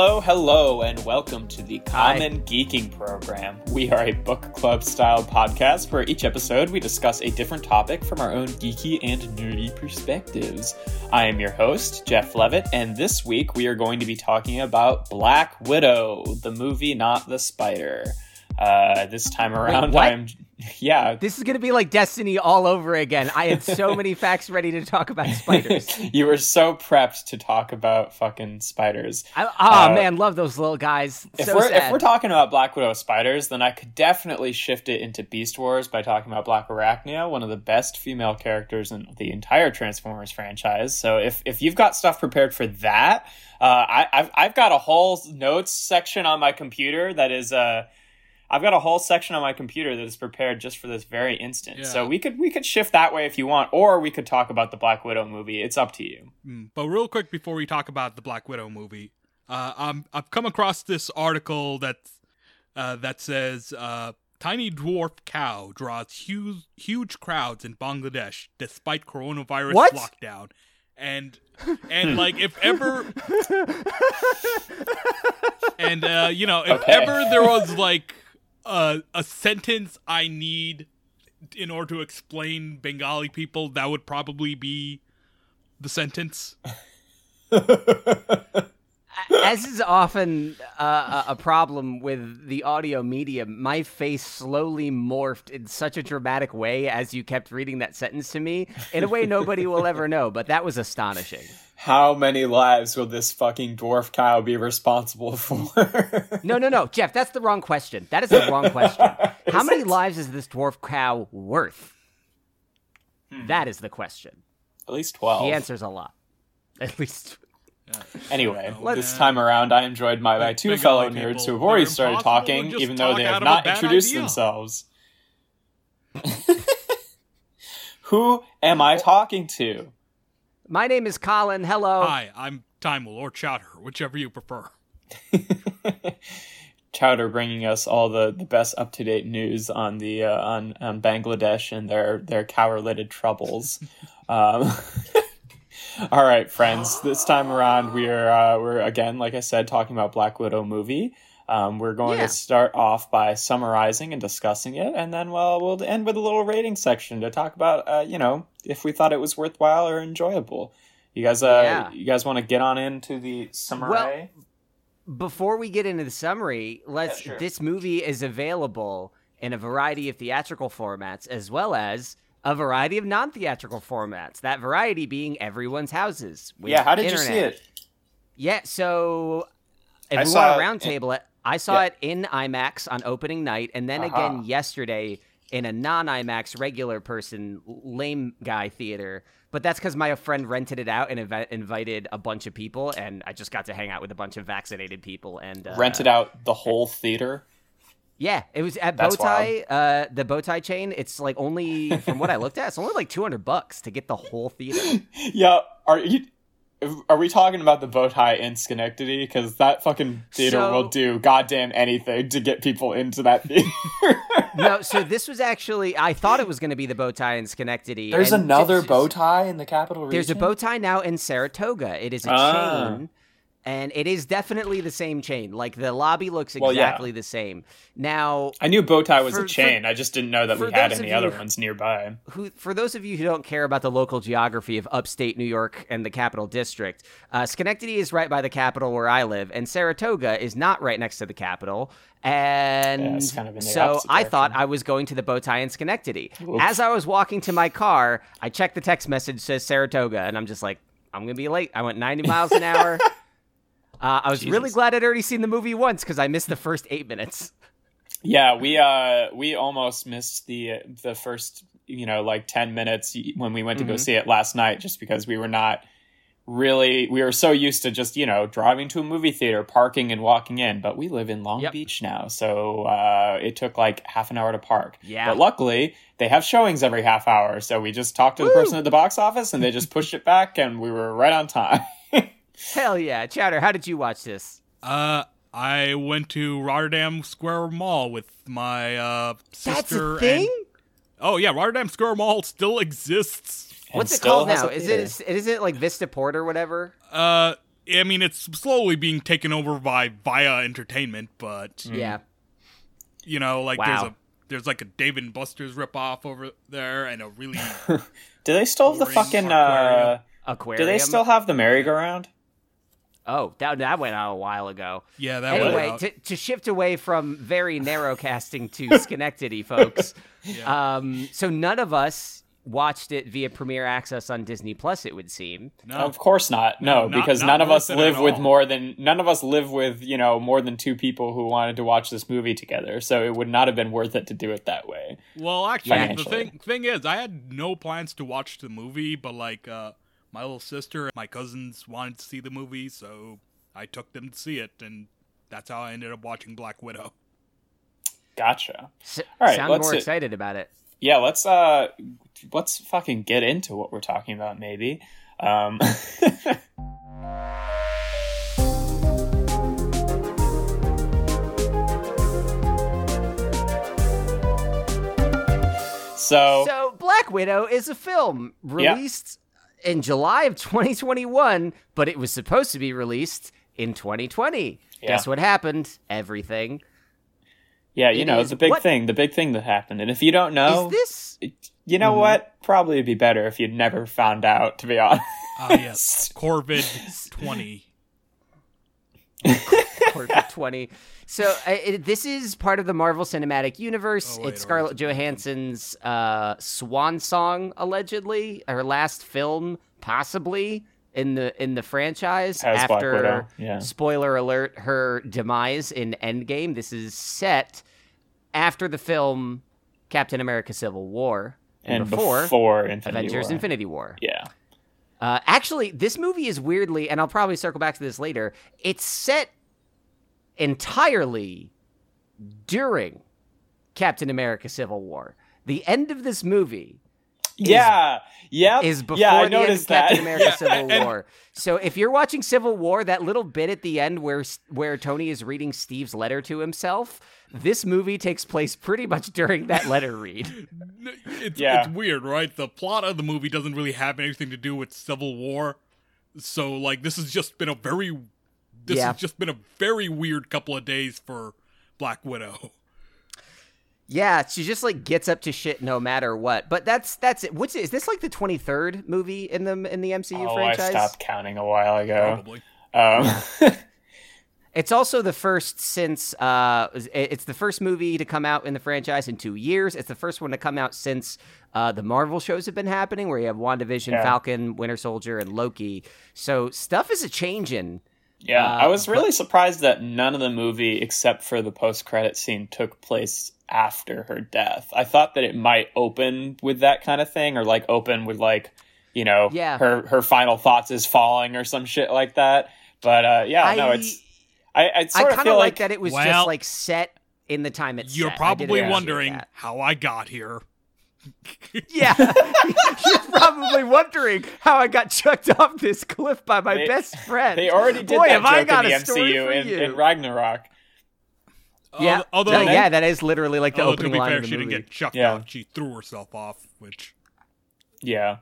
Hello, hello, and welcome to the Common Geeking Program. We are a book club style podcast where each episode we discuss a different topic from our own geeky and nerdy perspectives. I am your host, Jeff Levitt, and this week we are going to be talking about Black Widow, the movie, not the spider. Uh, this time around, what? I'm yeah. This is going to be like Destiny all over again. I had so many facts ready to talk about spiders. you were so prepped to talk about fucking spiders. I, oh Uh, man, love those little guys. If so we're sad. if we're talking about Black Widow spiders, then I could definitely shift it into Beast Wars by talking about Blackarachnia, one of the best female characters in the entire Transformers franchise. So if if you've got stuff prepared for that, uh, I, I've I've got a whole notes section on my computer that is uh. I've got a whole section on my computer that is prepared just for this very instant. Yeah. So we could we could shift that way if you want, or we could talk about the Black Widow movie. It's up to you. Mm, But real quick before we talk about the Black Widow movie, uh, um, I've come across this article that uh, that says uh, tiny dwarf cow draws huge huge crowds in Bangladesh despite coronavirus What? lockdown, and and like if ever and uh, you know if Okay. ever there was like a sentence I need in order to explain Bengali people, that would probably be the sentence. As is often uh, a problem with the audio medium, my face slowly morphed in such a dramatic way as you kept reading that sentence to me, in a way nobody will ever know. But that was astonishing. How many lives will this fucking dwarf cow be responsible for? No, no, no, Jeff, that's the wrong question. That is the wrong question. How many lives is this dwarf cow worth? That is the question. At least 12. He answers a lot. At least. Anyway, Let's- this time around, I enjoyed my, my two Bengali fellow people, nerds who have they're already started talking, just even though talk they have not introduced idea. themselves. who am I talking to? My name is Colin. Hello. Hi, I'm Timel or Chowder, whichever you prefer. Chowder bringing us all the, the best up to date news on the uh, on on Bangladesh and their their cow related troubles. um, all right, friends. This time around, we are uh, we're again, like I said, talking about Black Widow movie. Um, we're going Yeah. to start off by summarizing and discussing it, and then well, we'll end with a little rating section to talk about, uh, you know, if we thought it was worthwhile or enjoyable. You guys, uh, Yeah. you guys want to get on into the summary? Well, Before we get into the summary, let's. Yeah, sure. This movie is available in a variety of theatrical formats as well as a variety of non theatrical formats. That variety being everyone's houses. yeah, how did you see it? Yeah, so if I we saw want to roundtable it, I saw Yeah. it in IMAX on opening night, and then Aha. again yesterday in a non IMAX regular person lame guy theater. But that's because my friend rented it out and invi- invited a bunch of people, and I just got to hang out with a bunch of vaccinated people and uh, rented out the whole theater. Yeah, it was at That's Bowtie, uh, the Bowtie chain. It's like only from what I looked at, it's only like two hundred bucks to get the whole theater. Yeah, are you? Are we talking about the bow tie in Schenectady? Because that fucking theater So- will do goddamn anything to get people into that theater. no, so this was actually I thought it was going to be the bow tie in Schenectady. There's another bow tie in the capital region. There's a bow tie now in Saratoga. It is a Ah. chain, and it is definitely the same chain. Like the lobby looks Well, yeah. exactly the same. Now, I knew bow tie was For- a chain. I just didn't know that we had any other ones nearby. who, for those of you who don't care about the local geography of upstate New York and the Capital District, uh, Schenectady is right by the capital where I live, and Saratoga is not right next to the capital. And it's kind of so I thought. I was going to the bow tie in Schenectady. As I was walking to my car, I checked the text message says Saratoga, and I'm just like, I'm gonna be late. I went 90 miles an hour. Uh, I was really glad I'd already seen the movie once because I missed the first eight minutes. Yeah, we uh we almost missed the the first you know like ten minutes when we went to go Mhm. see it last night just because we were not really we were so used to just you know driving to a movie theater parking and walking in but we live in long Yep. beach now so uh it took like half an hour to park Yeah. but luckily they have showings every half hour so we just talked to the person at the box office and they just pushed it back and we were right on time Hell yeah, Chowder! How did you watch this? Uh, I went to Rotterdam Square Mall with my uh, sister. That's a and- thing. oh yeah, Rotterdam Square Mall still exists. And What's it still called now? Is theater. it is it like Vista Port or whatever? Uh, I mean, it's slowly being taken over by Via Entertainment, but Yeah. you know, like Wow. there's a there's like a Dave and Buster's ripoff over there, and a really Do they still have the Boring fucking? Uh, Aquarium. do they still have the merry-go-round? Oh, that, that went out a while ago. yeah that went Anyway, out. to, to shift away from very narrow casting to Schenectady, folks. Yeah. Um, so none of us watched it via Premiere Access on Disney Plus. It would seem. no, Of course not. No, No, not- because not none of us live with more than none of us live with you know more than two people who wanted to watch this movie together. So it would not have been worth it to do it that way. Well, actually, the thing thing is, I had no plans to watch the movie, but like uh, my little sister and my cousins wanted to see the movie, so I took them to see it, and that's how I ended up watching Black Widow. Gotcha. S- All right, sound let's more sit- excited about it. Yeah, let's uh, let's fucking get into what we're talking about. Maybe. Um, so So, Black Widow is a film released in July of 2021, but it was supposed to be released in 2020. Yeah. Guess what happened? Everything. yeah, you it know is- a big what- thing, the big thing that happened. And if you don't know, Is this you know Mhm. what? Probably it'd be better if you'd never found out. To be honest. Ah, yes, Corvid twenty. Corporate 20. So uh, it, this is part of the Marvel Cinematic Universe. Oh, wait, it's Scarlett it- Johansson's uh, swan song, allegedly, her last film, possibly in the in the franchise As Black after. Widow, yeah. Spoiler alert: her demise in Endgame. This is set after the film Captain America: Civil War and before, before Infinity Avengers: War. Infinity War. Yeah. Uh, actually, this movie is weirdly, and I'll probably circle back to this later. It's set entirely during Captain America: Civil War. The end of this movie Yeah. yeah, is before yeah, I the end of noticed that. Captain America: Yeah, Civil and- War. So if you're watching Civil War, that little bit at the end where where Tony is reading Steve's letter to himself, this movie takes place pretty much during that letter read. It's, Yeah. it's weird, right? The plot of the movie doesn't really have anything to do with Civil War, so like this has just been a very, this Yeah. has just been a very weird couple of days for Black Widow. Yeah, she just like gets up to shit no matter what. But that's that's it. What's is this like the twenty third movie in the in the MCU oh, franchise? I stopped counting a while ago. Probably. Um, It's also the first since uh, it's the first movie to come out in the franchise in two years. It's the first one to come out since uh, the Marvel shows have been happening, where you have WandaVision, Yeah. Falcon, Winter Soldier, and Loki. So stuff is a changing. Yeah, Uh, I was really surprised that none of the movie, except for the post-credit scene, took place after her death. I thought that it might open with that kind of thing, or like open with like, you know, Yeah. her her final thoughts is falling or some shit like that. But uh, yeah, no, it's I, I I sort of kind feel of like, like that it was Well, just like set in the time it's You're set. Probably wondering how I got here. Yeah, you're probably wondering how I got chucked off this cliff by my They- best friend. they already did Boy, that have I got in the a story MCU for in, you. in Ragnarok. Yeah, although, no, yeah, that is literally like the although to opening be line fair, of the she movie. didn't get chucked Yeah. off. She threw herself off, which Yeah.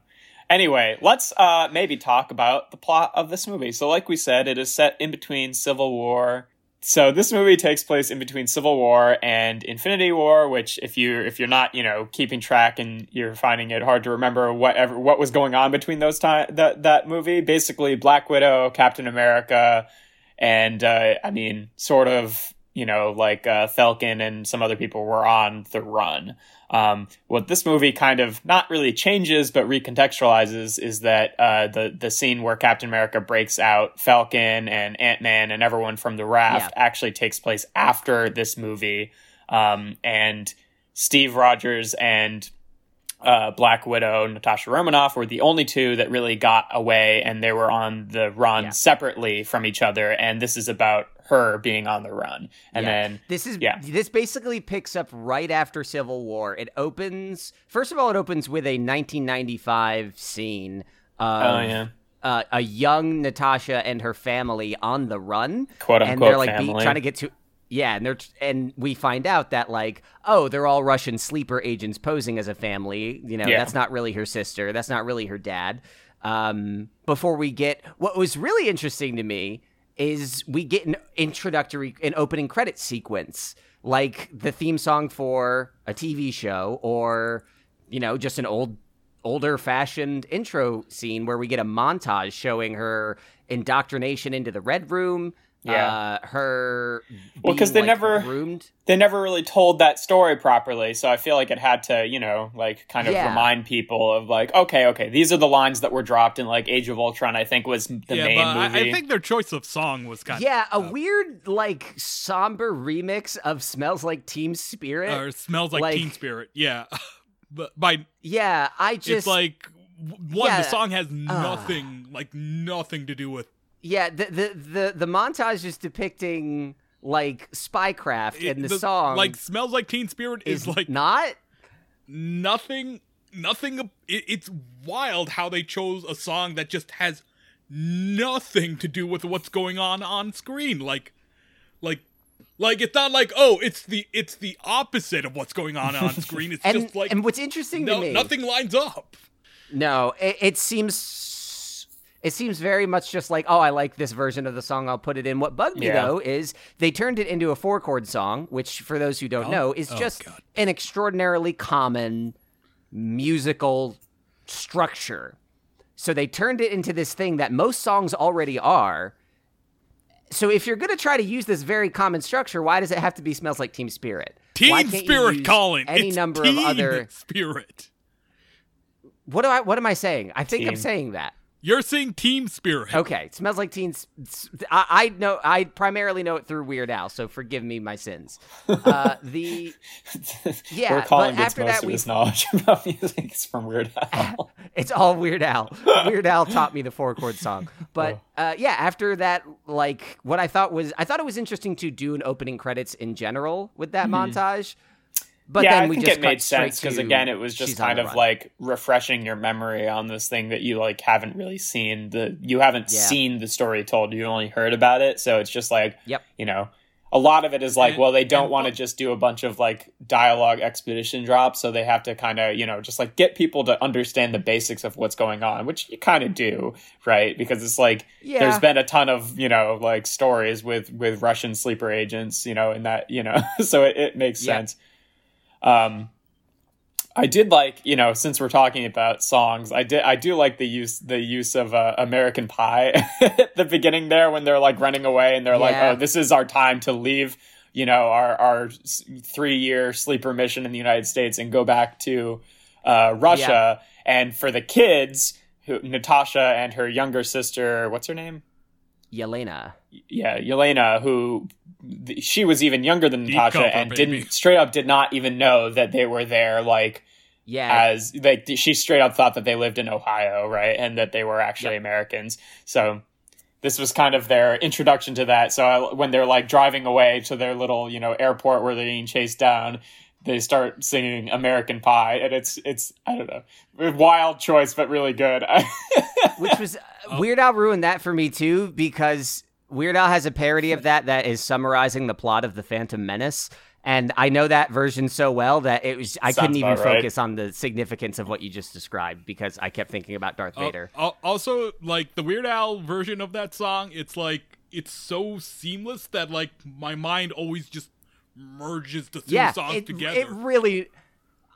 Anyway, let's uh, maybe talk about the plot of this movie. So, like we said, it is set in between Civil War. So this movie takes place in between Civil War and Infinity War, which if you if you're not you know keeping track and you're finding it hard to remember whatever what was going on between those time that that movie, basically Black Widow, Captain America, and uh, I mean sort of you know like uh, Falcon and some other people were on the run. Um, what this movie kind of not really changes but recontextualizes is that uh, the the scene where Captain America breaks out Falcon and Ant Man and everyone from the raft actually takes place after this movie, um, and Steve Rogers and uh, Black Widow, Natasha Romanoff were the only two that really got away, and they were on the run Yeah. separately from each other. And this is about her being on the run, and Yeah. then This is Yeah. this basically picks up right after Civil War. It opens first of all, it opens with a 1995 scene. Of, oh yeah, uh, a young Natasha and her family on the run, quote unquote, and they're like be, trying to get to. Yeah, and they're and we find out that like, oh, they're all Russian sleeper agents posing as a family. You know, Yeah. that's not really her sister. That's not really her dad. Um, before we get what was really interesting to me is we get an introductory, an opening credit sequence, like the theme song for a TV show, or you know, just an old, older fashioned intro scene where we get a montage showing her indoctrination into the Red Room. Yeah. uh, her Well, because they like, never- groomed. they never really told that story properly so i feel like it had to you know like kind of Yeah. remind people of like okay okay these are the lines that were dropped in like age of ultron i think was the yeah, main but I- movie I, think their choice of song was kind of Yeah, a of weird like somber remix of "Smells Like Team Spirit." or smells like, like- Teen Spirit. Yeah, but by yeah, I just it's like one Yeah, the song has nothing like nothing to do with yeah the the the, the montage is depicting like spycraft, it- and the, song like smells like Teen Spirit is, is like not. nothing nothing it, it's wild how they chose a song that just has nothing to do with what's going on on screen like like like it's not like oh it's the it's the opposite of what's going on on screen it's And just like and what's interesting no, to me, nothing lines up no, it, it seems. It seems very much just like, oh, I like this version of the song. I'll put it in. What bugged me Yeah. though is they turned it into a four chord song, which, for those who don't Oh. know, is Oh, just God. an extraordinarily common musical structure. So they turned it into this thing that most songs already are. So if you're going to try to use this very common structure, why does it have to be smells like Team Spirit? Can't Spirit calling any it's number of other Spirit What do I what am I saying? I think I'm saying that. You're seeing Team Spirit Okay, it smells like Teen. I know. I primarily know it through Weird Al, so forgive me my sins. Uh, the Yeah, Where Colin but gets after most that of we- his knowledge about music is from Weird Al. it's all Weird Al. Weird Al taught me the four chord song. But uh, yeah, after that, like what I thought was, I thought it was interesting to do an opening credits in general with that montage. But yeah, then I think just it made sense because again, it was just kind of run. like refreshing your memory on this thing that you like haven't really seen the you haven't Yeah. seen the story told. You only heard about it, so it's just like Yep. you know. A lot of it is like, well, they don't want to just do a bunch of like dialogue expedition drops, so they have to kind of, you know, just like get people to understand the basics of what's going on, which you kind of do, right? Because it's like Yeah. there's been a ton of, you know, like stories with with Russian sleeper agents, you know, in that, you know, so it, it makes Yeah. sense. Um, I did like, you know, since we're talking about songs, I did, I do like the use, the use of uh, American Pie at the beginning there when they're like running away and they're like, oh, this is our time to leave, you know, our our three year sleeper mission in the United States and go back to uh, Russia. And for the kids, who, Natasha and her younger sister, what's her name? Yelena. yeah, Yelena, who th- she was even younger than Deep Natasha cover, and baby. didn't straight up did not even know that they were there. Like Yeah. as like she straight up thought that they lived in Ohio, right, and that they were actually Yep. Americans. So this was kind of their introduction to that. So I, when they're like driving away to their little you know airport where they're being chased down. They start singing American Pie, and it's it's I don't know, wild choice, but really good. which was oh. Weird Al ruined that for me too because Weird Al has a parody of that that is summarizing the plot of the Phantom Menace. And I know that version so well that it was I couldn't even about right. focus on the significance of what you just described because I kept thinking about Darth Al- Vader. al- also, like the Weird Al version of that song, it's like it's so seamless that like my mind always just merges the two yeah, songs it, together. it really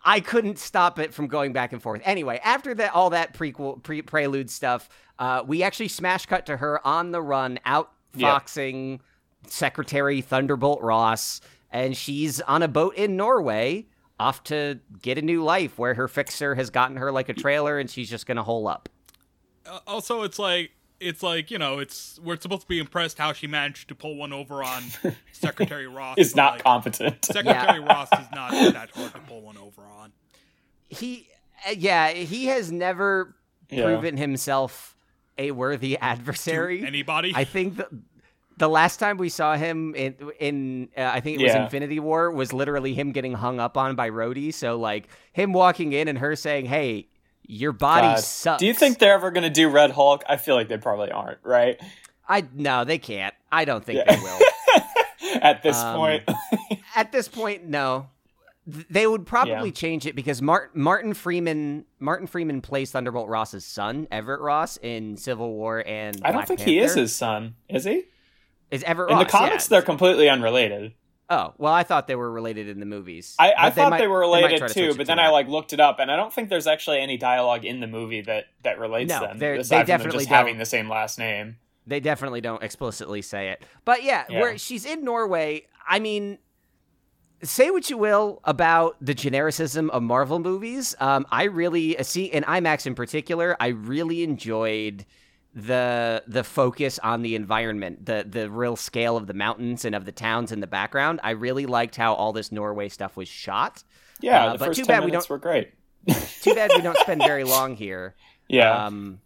I couldn't stop it from going back and forth. Anyway, after that all that prequel pre- prelude stuff, uh, we actually smash cut to her on the run out outfoxing Secretary Thunderbolt Ross, and she's on a boat in Norway, off to get a new life where her fixer has gotten her like a trailer, and she's just gonna hole up. Uh, also, it's like it's like you know, it's we're supposed to be impressed how she managed to pull one over on Secretary Ross. is not like, competent. Secretary Ross is not that hard to pull one over on. He, uh, yeah, he has never Yeah. proven himself a worthy adversary. Anybody? I think the, the last time we saw him in in uh, I think it was Yeah. Infinity War was literally him getting hung up on by Rhodey. So like him walking in and her saying, "Hey, your body God. sucks." Do you think they're ever going to do Red Hulk? I feel like they probably aren't, right? I no, they can't. I don't think Yeah. they will. At this Um, point, At this point, no. they would probably Yeah. change it because Mart- Martin Freeman Martin Freeman plays Thunderbolt Ross's son, Everett Ross, in Civil War and I don't Black think he is his son, is he? Is Everett In Ross? the comics, yeah. they're completely unrelated. Oh well, I thought they were related in the movies. I, I thought might- they were related to too, it but to then I like looked it up, and I don't think there's actually any dialogue in the movie that that relates No, them. they're- they aside from them definitely just having don't. the same last name. They definitely don't explicitly say it. But yeah, Yeah. where she's in Norway, I mean, say what you will about the genericism of Marvel movies. Um, I really see in IMAX in particular, I really enjoyed the the focus on the environment, the the real scale of the mountains and of the towns in the background. I really liked how all this Norway stuff was shot. Yeah, Uh, the but first too ten bad we don't- were great. Too bad we don't spend very long here. Yeah, Um,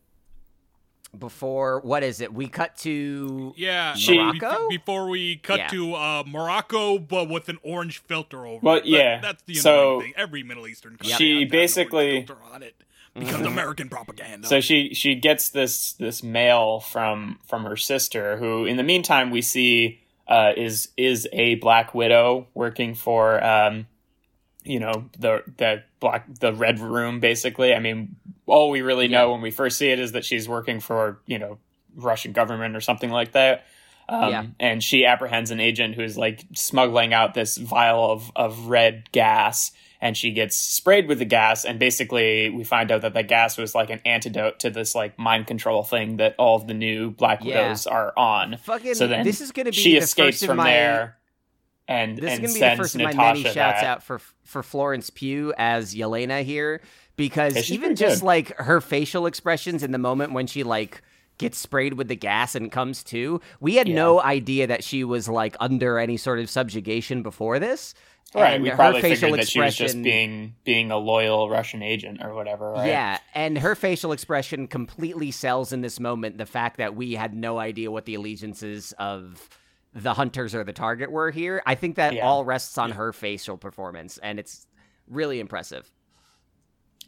before what is it? We cut to Yeah, She- bef- Morocco? before we cut Yeah. to uh, Morocco, but with an orange filter over. Well, it. That- yeah, that's the so thing. Every Middle Eastern country she has to have an orange basically- filter on it because American propaganda. So she she gets this this mail from from her sister, who in the meantime we see uh, is is a Black Widow working for um, you know the the black the Red Room basically. I mean, all we really know when we first see it is that she's working for you know Russian government or something like that. Um, Yeah. And she apprehends an agent who's like smuggling out this vial of, of red gas, and she gets sprayed with the gas. And basically, we find out that that gas was like an antidote to this like mind control thing that all of the new Black Yeah. Widows are on. fucking. So then this is gonna be she the escapes from my, there, and This is going to be the first of my Natasha many shouts that. out for for Florence Pugh as Yelena here because Yeah, even just good. like her facial expressions in the moment when she like gets sprayed with the gas and comes to, we had Yeah. no idea that she was like under any sort of subjugation before this. Right, And we probably facial figured that she was just being being a loyal Russian agent or whatever. Right? Yeah, and her facial expression completely sells in this moment the fact that we had no idea what the allegiances of the hunters or the target were here. I think that Yeah. all rests on her facial performance, and it's really impressive.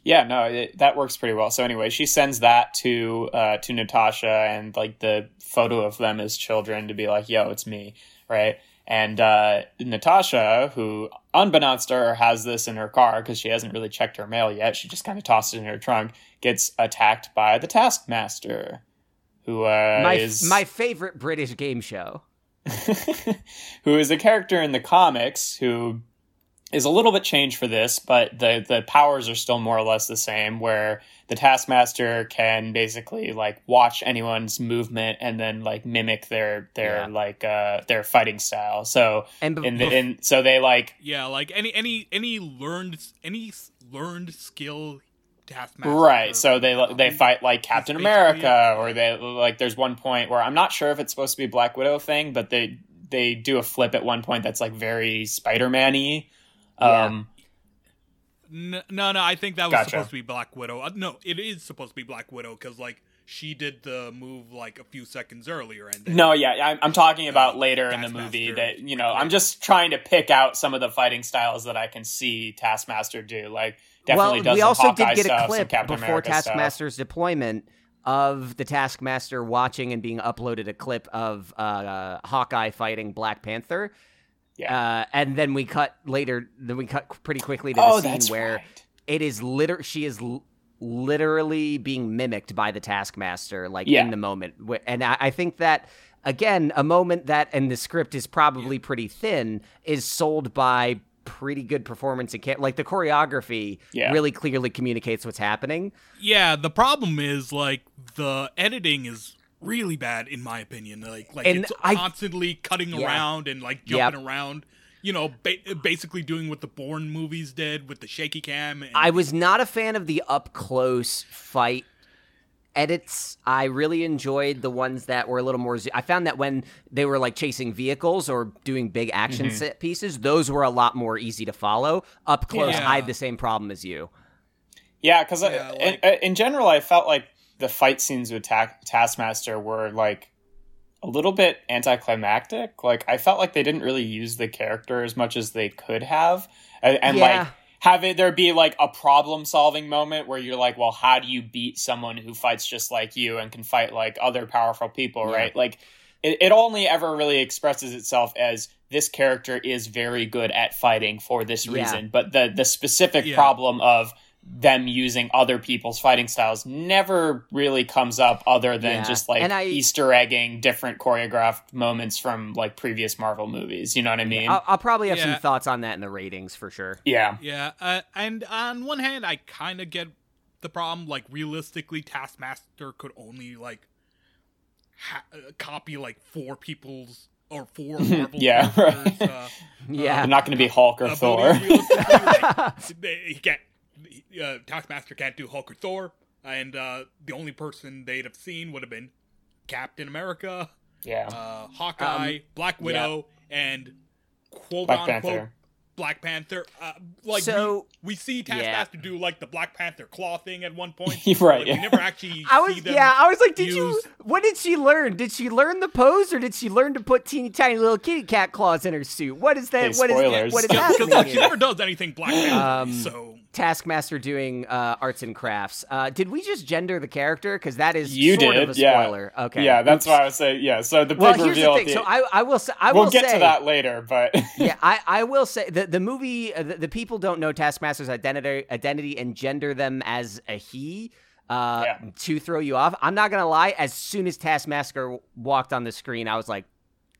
Yeah, no, it, that works pretty well. So anyway, she sends that to uh, to Natasha and like the photo of them as children to be like, "Yo, it's me," right? And uh, Natasha, who unbeknownst to her has this in her car because she hasn't really checked her mail yet, she just kind of tossed it in her trunk, gets attacked by the Taskmaster, who uh, My is my favorite British game show. who is a character in the comics who is a little bit changed for this, but the the powers are still more or less the same. Where the Taskmaster can basically like watch anyone's movement and then like mimic their their Yeah. like uh their fighting style. So And be- in the, in so they like yeah, like any any any learned any s- learned skill taskmaster. Right, so they they fight like Captain basically- America, or they like. There's one point where I'm not sure if it's supposed to be Black Widow thing, but they they do a flip at one point that's like very Spider Man y. Yeah. Um, no, no, I think that was Gotcha. supposed to be Black Widow. Uh, no, it is supposed to be Black Widow because like she did the move like a few seconds earlier, and then, No, yeah, I'm, I'm talking about later in the movie that you know I'm just trying to pick out some of the fighting styles that I can see Taskmaster do. Like definitely well, does we some also Hawkeye did get stuff, a clip before America stuff. Taskmaster's deployment of the Taskmaster watching and being uploaded a clip of uh, Hawkeye fighting Black Panther. Yeah. Uh, and then we cut later. Then we cut pretty quickly to oh, the scene where right. it is liter. She is l- literally being mimicked by the Taskmaster, like Yeah. in the moment. And I, I think that again, a moment that, and the script is probably pretty thin, is sold by pretty good performance and ca- like the choreography Yeah. really clearly communicates what's happening. yeah. The problem is like the editing is really bad in my opinion. Like like And it's I- constantly cutting Yeah. around and like Yep. jumping around. You know, ba- basically doing what the Bourne movies did with the shaky cam. And, I was not a fan of the up close fight edits. I really enjoyed the ones that were a little more. zo- I found that when they were like chasing vehicles or doing big action mm-hmm. set pieces, those were a lot more easy to follow. Up close, Yeah. I had the same problem as you. Yeah, because Yeah, in, in general, I felt like the fight scenes with Ta- Taskmaster were like a little bit anticlimactic. Like I felt like they didn't really use the character as much as they could have, and, and Yeah. like have it there be like a problem solving moment where you're like, well, how do you beat someone who fights just like you and can fight like other powerful people, Yeah. right? Like it, it only ever really expresses itself as this character is very good at fighting for this Yeah. reason. But the the specific Yeah. problem of them using other people's fighting styles never really comes up other than Yeah. just like I- Easter egging different choreographed moments from like previous Marvel movies. You know what I mean? I'll, I'll probably have some thoughts on that in the ratings for sure. yeah. Yeah, uh, and on one hand, I kind of get the problem. Like, realistically, Taskmaster could only like ha- uh, copy like four people's or four Marvel Yeah, characters. right. Uh, Yeah. They're not going to be Hulk or uh, Thor. like, they- he can't. He- Uh, Taskmaster can't do Hulk or Thor, and uh, the only person they'd have seen would have been Captain America, yeah. uh, Hawkeye, Um, Black Widow, and quote Black unquote Panther. Black Panther. Uh, like So- we, we see Taskmaster do like the Black Panther claw thing at one point. Right, Like, yeah. We never actually I was see them. yeah, I was like, did you? What did she learn? Did she learn the pose, or did she learn to put teeny tiny little kitty cat claws in her suit? What is that? Hey, what is spoilers. what is Because happening like, she never does anything Black Panther. Um, so Taskmaster doing uh, arts and crafts. Uh, did we just gender the character? Because that is You sort did, of a yeah. spoiler. Okay. Yeah, that's Oops. why I was saying. Yeah, so the big Well, here's reveal. the thing. the- So I, I will say, I we'll will get say, to that later, but yeah, I, I will say the the movie uh, the, the people don't know Taskmaster's identity identity and gender them as a he uh, Yeah. to throw you off. I'm not gonna lie. As soon as Taskmaster walked on the screen, I was like,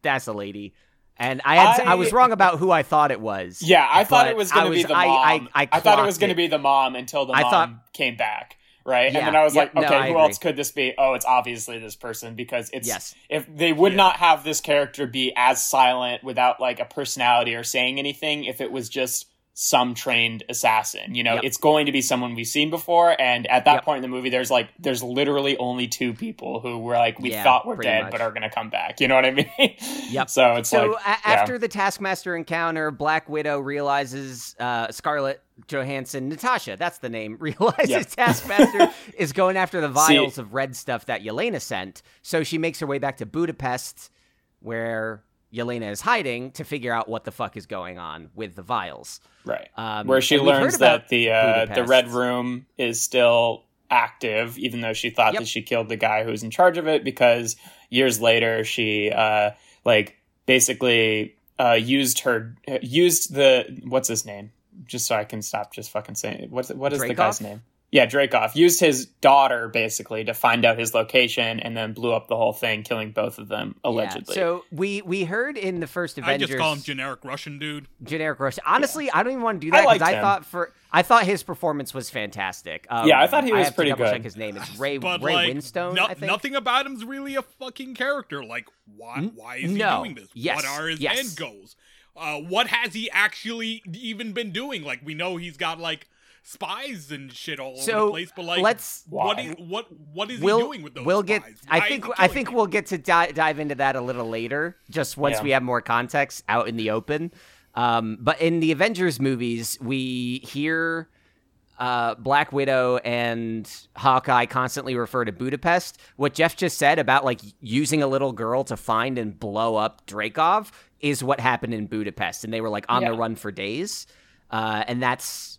"That's a lady," and I had I, I- was wrong about who I thought it was. yeah, I thought it was I going to be the I- mom. I- I thought it was going to be the mom until the I mom thought- came back, right? Yeah, and then I was yep, like, no, okay, I who agree. else could this be? Oh, it's obviously this person because it's Yes. if they would not have this character be as silent without like a personality or saying anything if it was just some trained assassin. You know, Yep. it's going to be someone we've seen before and at that Yep. point in the movie there's like there's literally only two people who were like we Yeah, thought were dead much. but are going to come back. You know what I mean? Yep. So it's So like a- yeah. after the Taskmaster encounter, Black Widow realizes uh, Scarlett Johansson, Natasha, that's the name, realizes Yep. Taskmaster is going after the See- vials of red stuff that Yelena sent. So she makes her way back to Budapest, where Yelena is hiding, to figure out what the fuck is going on with the vials. Right. Um, Where she and we've heard learns that the uh, the red room is still active, even though she thought Yep. that she killed the guy who was in charge of it. Because years later, she uh, like basically uh, used her used the what's his name just so I can stop just fucking saying it. What's what is the guy's name? Yeah, Dreykov used his daughter basically to find out his location and then blew up the whole thing, killing both of them Yeah, allegedly. So we we heard in the first Avengers, I Avengers just call him generic Russian dude. generic Russian. Honestly, I don't even want to do that because liked I, thought for I thought his performance was fantastic. Um, Yeah, I thought he was have to pretty double Check good. his name. It's Ray But Ray like, Winstone. no- I think. nothing about him's really a fucking character. Like, why? Why is he no. doing this? Yes. What are his Yes. end goals? Uh, what has he actually even been doing? Like, we know he's got like spies and shit all over the place, but like, let's what what what is We'll he doing with those? we'll get. spies? I Why think I think people? we'll get to di- dive into that a little later. Just once Yeah. we have more context out in the open. Um, but in the Avengers movies, we hear uh, Black Widow and Hawkeye constantly refer to Budapest. What Jeff just said about like using a little girl to find and blow up Dreykov is what happened in Budapest, and they were like on the run for days. Uh, and that's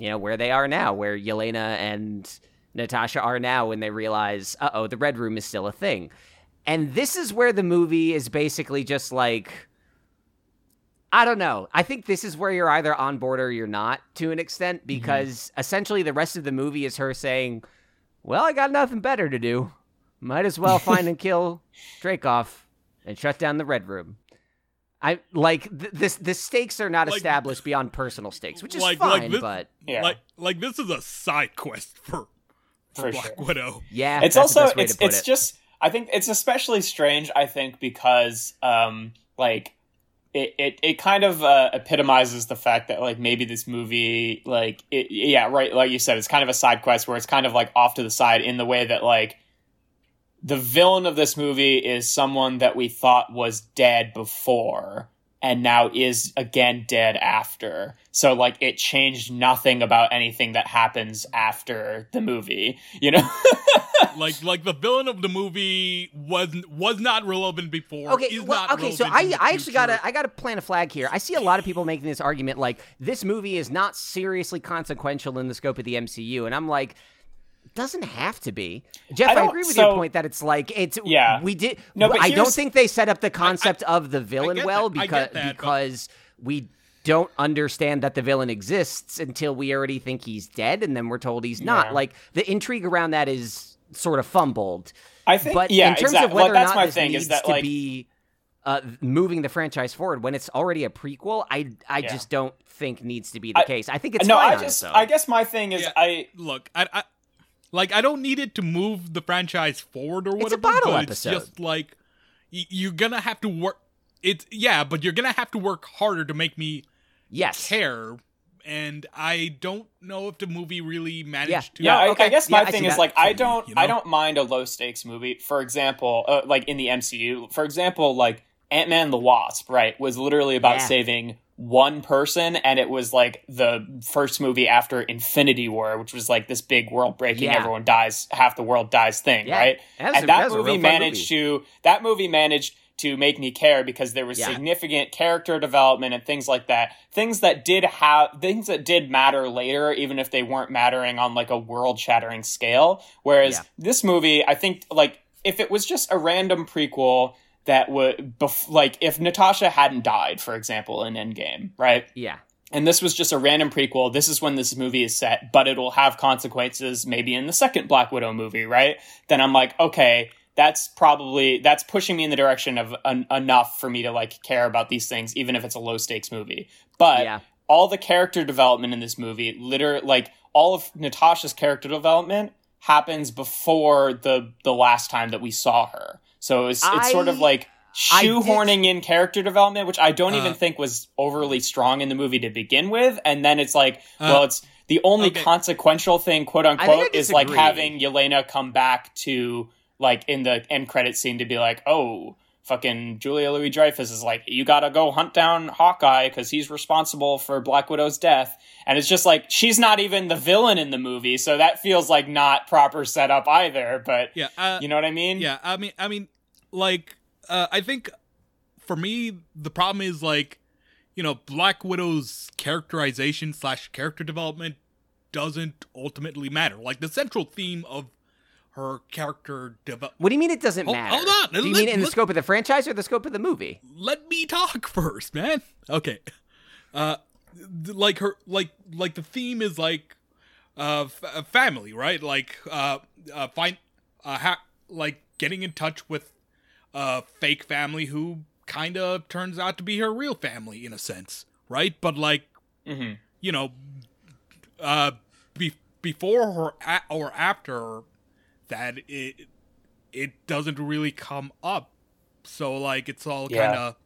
you know where they are now, where Yelena and Natasha are now when they realize, uh oh, the Red Room is still a thing. And this is where the movie is basically just like. I don't know. I think this is where you're either on board or you're not to an extent because essentially the rest of the movie is her saying, Well, I got nothing better to do. Might as well find and kill Dreykov and shut down the Red Room. I like th- this. The stakes are not Like- established beyond personal stakes, which is Like- fine. like this- but Yeah. like like this is a side quest for for, For Black sure. Widow. yeah, it's also it's it's it. just I think it's especially strange. I think because um like it it, it kind of uh, epitomizes the fact that like maybe this movie like it, yeah right like you said it's kind of a side quest where it's kind of like off to the side in the way that like the villain of this movie is someone that we thought was dead before and now is again dead after. So like it changed nothing about anything that happens after the movie, you know? Like like the villain of the movie was was not relevant before. Okay, is well, not okay, so relevant I, in I actually gotta I gotta plant a flag here. I see a lot of people making this argument like this movie is not seriously consequential in the scope of the MCU, and I'm like, doesn't have to be. Jeff, I, don't- agree with so- your point that it's like it's Yeah. We did. No, but I don't think they set up the concept of the villain well that- because get that, but- because we don't understand that the villain exists until we already think he's dead, and then we're told he's not. Yeah. Like the intrigue around that is sort of fumbled. I think, But yeah, in terms exactly. of whether Well, that's or not my this thing needs is that to like be uh, moving the franchise forward when it's already a prequel, I I Yeah. just don't think needs to be the I- case. I think it's no, fine I just its own. I guess my thing is Yeah. I Look, I, I like I don't need it to move the franchise forward or whatever. It's a bottle but episode. It's just like y- you're gonna have to work. It's yeah, but you're gonna have to work harder to make me yes. care. And I don't know if the movie really managed Yeah. to. Yeah, I, okay. I guess my I thing is like I don't you I don't mind a low stakes movie. For example, uh, like in the MCU, for example, like Ant Man the Wasp, right, was literally about Yeah. saving one person, and it was like the first movie after Infinity War, which was like this big world breaking, Yeah. everyone dies, half the world dies thing, Yeah. right? That was a- and that that movie managed to that movie managed to make me care because there was Yeah. significant character development and things like that. Things that did have things that did matter later, even if they weren't mattering on like a world shattering scale. Whereas this movie, I think like if it was just a random prequel that would bef- like if Natasha hadn't died, for example, in Endgame, right? Yeah. and this was just a random prequel. This is when this movie is set, but it'll have consequences maybe in the second Black Widow movie, right? Then I'm like, okay, that's probably that's pushing me in the direction of en- enough for me to like care about these things, even if it's a low stakes movie. But Yeah. all the character development in this movie, literally, like all of Natasha's character development happens before the the last time that we saw her. So it's it's sort of like I did- shoehorning in character development, which I don't even Uh, think was overly strong in the movie to begin with, and then it's like, Uh, well, it's the only okay. consequential thing, quote unquote, I is like having Yelena come back to like in the end credit scene to be like, oh. Fucking Julia Louis Dreyfus is like, you gotta go hunt down Hawkeye because he's responsible for Black Widow's death. And it's just like, she's not even the villain in the movie, so that feels like not proper setup either. But Yeah. Uh, you know what I mean? Yeah, I mean, I mean, like, uh, I think for me the problem is like, you know, Black Widow's characterization slash character development doesn't ultimately matter. Like the central theme of her character develop. What do you mean it doesn't Hold- matter? hold on, Do you let- mean in the scope of the franchise or the scope of the movie? Let me talk first, man. Okay, uh, like her, like, like the theme is like, uh, f- uh, family, right? Like, uh, uh, find, uh, ha- like getting in touch with a fake family who kind of turns out to be her real family in a sense, right? But like, hmm you know, uh, be- before or a- or after that, it it doesn't really come up. So like, it's all Yeah. kind of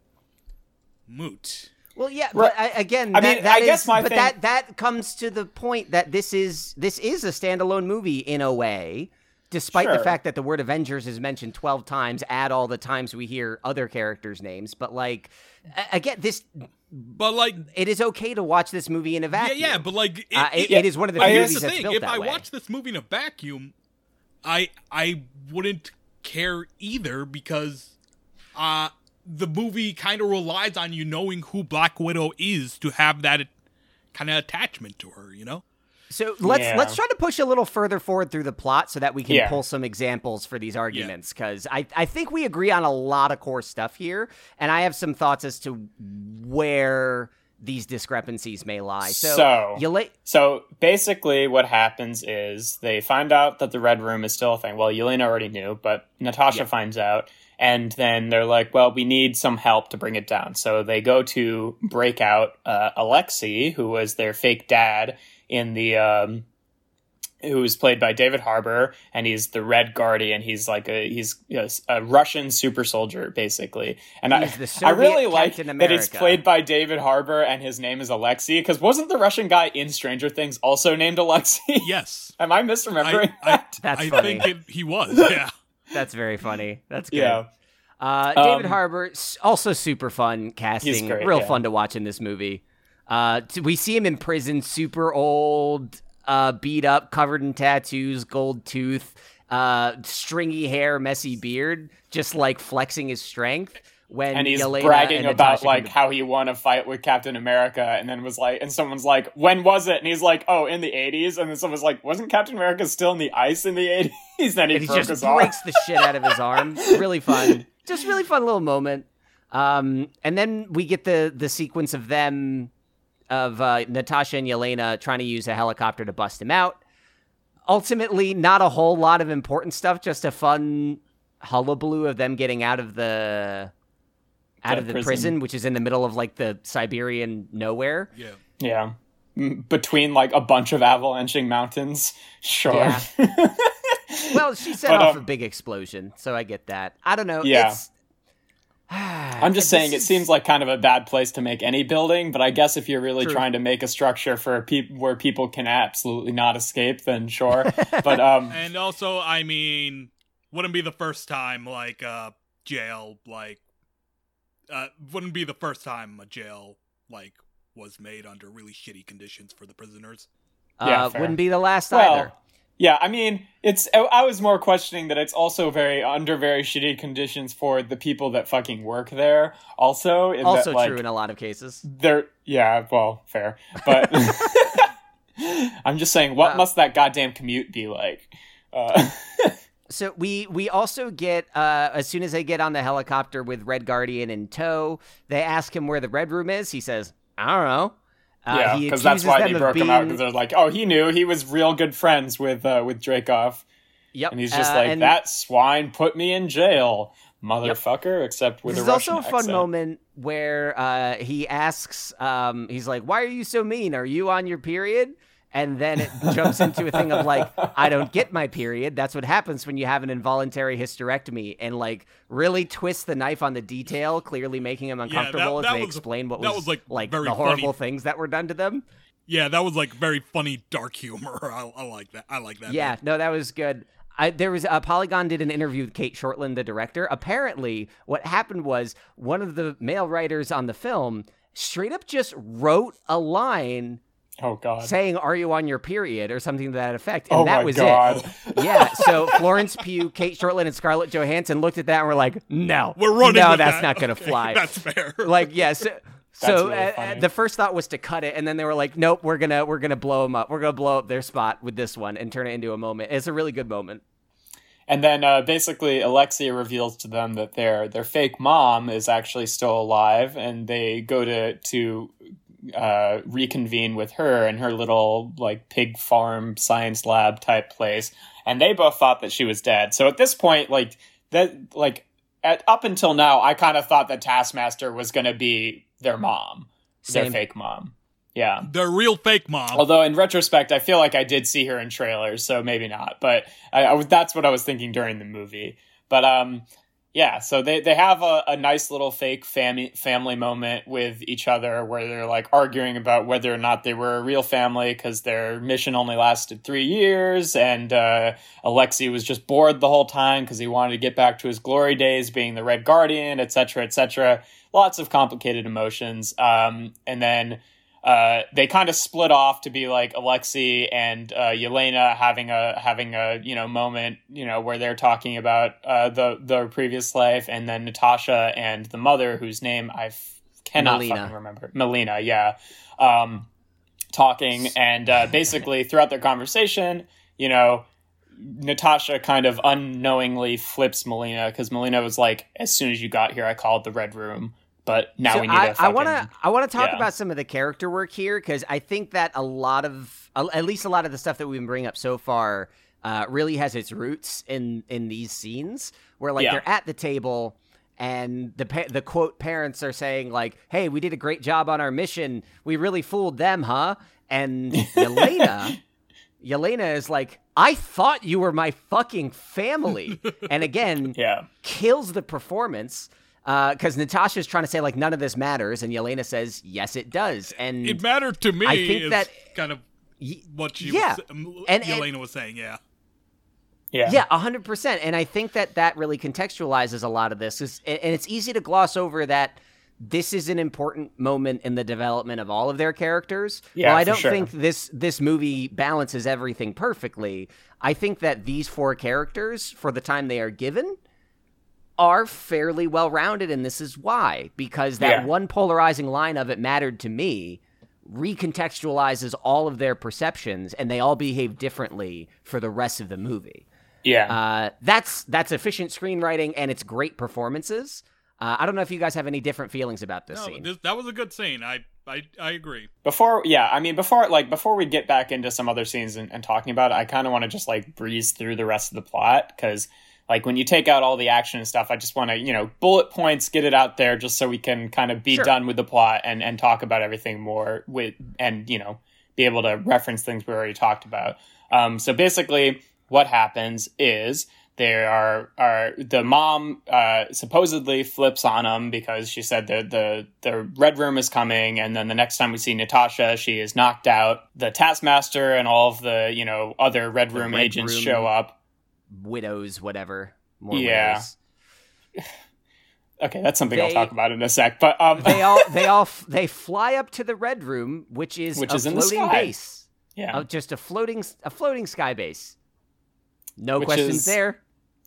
moot. Well, yeah, Right. but I, again, I that, mean, that I guess my but thing- that that comes to the point that this is this is a standalone movie in a way, despite the fact that the word Avengers is mentioned twelve times. Add all the times we hear other characters' names, but like again, this But like, it is okay to watch this movie in a vacuum. yeah, yeah but like, it, Uh, it- it- it is one of the I here's movies the that's thing: built if that I way. watch this movie in a vacuum, I I wouldn't care either because uh the movie kind of relies on you knowing who Black Widow is to have that kind of attachment to her, you know? So let's Yeah. let's try to push a little further forward through the plot so that we can Yeah. pull some examples for these arguments because I I think we agree on a lot of core stuff here, and I have some thoughts as to where these discrepancies may lie. So, So- So basically, what happens is they find out that the Red Room is still a thing. Well, Yelena already knew, but Natasha Yeah. finds out. And then they're like, well, we need some help to bring it down. So they go to break out uh, Alexei, who was their fake dad in the. Um, who was played by David Harbour, and he's the Red Guardian. He's like a he's you know, a Russian super soldier, basically. And I, He's the I really Soviet like Captain that it's played by David Harbour, and his name is Alexei. Because wasn't the Russian guy in Stranger Things also named Alexei? Yes. Am I misremembering I, I, that? That's I funny. think it, he was, yeah. that's very funny. That's good. yeah. Uh, David Um, Harbour, s- also super fun casting, great, real yeah. fun to watch in this movie. Uh, t- we see him in prison, super old, uh, beat up, covered in tattoos, gold tooth, uh, stringy hair, messy beard, just like flexing his strength. when and he's Yelena bragging and about Natasha like how he won a fight with Captain America, and then was like, and someone's like, "When was it?" And he's like, "Oh, in the '80s." And then someone's like, "Wasn't Captain America still in the ice in the '80s?" then he and he just breaks the shit out of his arm. Really fun, just really fun little moment. Um, and then we get the the sequence of them of uh, Natasha and Yelena trying to use a helicopter to bust him out. Ultimately, not a whole lot of important stuff, just a fun hullabaloo of them getting out of the out The of the prison. prison. which is in the middle of like the Siberian nowhere. Yeah. Yeah. Mm, Between like a bunch of avalanching mountains. Sure. Yeah. Well, she set But, off um, a big explosion, so I get that. I don't know. Yeah. It's, I'm just This saying it seems like kind of a bad place to make any building, but I guess if you're really True. trying to make a structure for peop where people can absolutely not escape, then sure. but um And also, I mean, wouldn't be the first time like uh jail like uh wouldn't be the first time a jail like was made under really shitty conditions for the prisoners. Yeah, uh, fair. wouldn't be the last well, either. Yeah, I mean, it's I, was more questioning that it's also very under very shitty conditions for the people that fucking work there also in Also that, like, true in a lot of cases. they're yeah, well, fair. But I'm just saying what Uh, must that goddamn commute be like? Uh, So we we also get uh, as soon as they get on the helicopter with Red Guardian in tow, they ask him where the Red Room is. He says, "I don't know." Uh, yeah, because that's why they broke him out because they're like, oh, he knew he was real good friends with uh, with Dreykov, Yep, and he's just uh, like and that swine put me in jail, motherfucker. Except with This a Russian also a fun accent. moment where uh, he asks, um, he's like, "Why are you so mean? Are you on your period?" And then it jumps into a thing of like, "I don't get my period." That's what happens when you have an involuntary hysterectomy, and like really twist the knife on the detail, clearly making him uncomfortable that as they was- explain what was, was, like, very the horrible funny. things that were done to them. Yeah, that was like very funny dark humor. I, I like that. I like that. Yeah, no, that was good. I, there was uh, Polygon did an interview with Cate Shortland, the director. Apparently, what happened was one of the male writers on the film straight up just wrote a line Oh god. saying "Are you on your period?" or something to that effect, and oh that my was god. it. Yeah, so Florence Pugh, Cate Shortland, and Scarlett Johansson looked at that and were like, "No, We're running. No, with that's that. not gonna Okay, fly." That's fair. like yes so really uh, the first thought was to cut it and then they were like nope we're gonna we're gonna blow them up we're gonna blow up their spot with this one and turn it into a moment it's a really good moment And then uh, basically Alexia reveals to them that their their fake mom is actually still alive, and they go to to uh, reconvene with her in her little like pig farm science lab type place, and they both thought that she was dead. So at this point, like that, like at up until now, I kind of thought that Taskmaster was going to be their mom, their fake mom. Yeah. the real fake mom. Although in retrospect, I feel like I did see her in trailers, so maybe not. But I, I was, that's what I was thinking during the movie. But um, yeah. So they they have a, a nice little fake family family moment with each other where they're like arguing about whether or not they were a real family because their mission only lasted three years, and uh, was just bored the whole time because he wanted to get back to his glory days, being the Red Guardian, etc., etc. Lots of complicated emotions. Um, and then uh, they kind of split off to be like Alexei and uh, Yelena having a having a you know moment you know where they're talking about uh, the the previous life, and then Natasha and the mother whose name I f- cannot Melina. fucking remember, Melina, yeah, um, talking, and uh, basically throughout their conversation, you know. Natasha kind of unknowingly flips Melina because Melina was like, "As soon as you got here, I called the red room." But now So we need I, to. I want to I want to talk yeah. about some of the character work here because I think that a lot of at least a lot of the stuff that we've been bringing up so far uh, really has its roots in in these scenes where like Yeah. they're at the table and the pa- the quote parents are saying like hey we did a great job on our mission we really fooled them huh and Yelena Yelena is like I thought you were my fucking family and again Yeah. kills the performance because Natasha's trying to say like none of this matters, and Yelena says yes, it does, and it mattered to me. I think is that- kind of what she Yeah. was, um, And- Yelena was saying. Yeah. Yeah. yeah, a hundred percent, and I think that that really contextualizes a lot of this, is, and it's easy to gloss over that. This is an important moment in the development of all of their characters. Yeah, While I don't sure. think this this movie balances everything perfectly, I think that these four characters, for the time they are given, are fairly well rounded, and this is why. Because that Yeah. one polarizing line of it mattered to me recontextualizes all of their perceptions, and they all behave differently for the rest of the movie. Yeah. Uh, that's that's efficient screenwriting, and it's great performances. Uh, I don't know if you guys have any different feelings about this No, scene. this, that was a good scene. I I, I agree. before yeah i mean before like before we get back into some other scenes and, and talking about it i kind of want to just like breeze through the rest of the plot because like when you take out all the action and stuff i just want to you know bullet points get it out there just so we can kind of be Sure. done with the plot and and talk about everything more with and you know be able to reference things we already talked about um so basically what happens is there are are the mom uh, supposedly flips on him because she said the the the red room is coming, and then the next time we see Natasha, she is knocked out. The Taskmaster and all of the you know other red room Red agents Room- show up. Widows, whatever. More Yeah. widows. Okay, that's something I'll talk about in a sec. But um, They all they all f- they fly up to the red room, which is Which a is in the floating sky. base. yeah, Uh, just a floating a floating sky base. No Which questions is- there.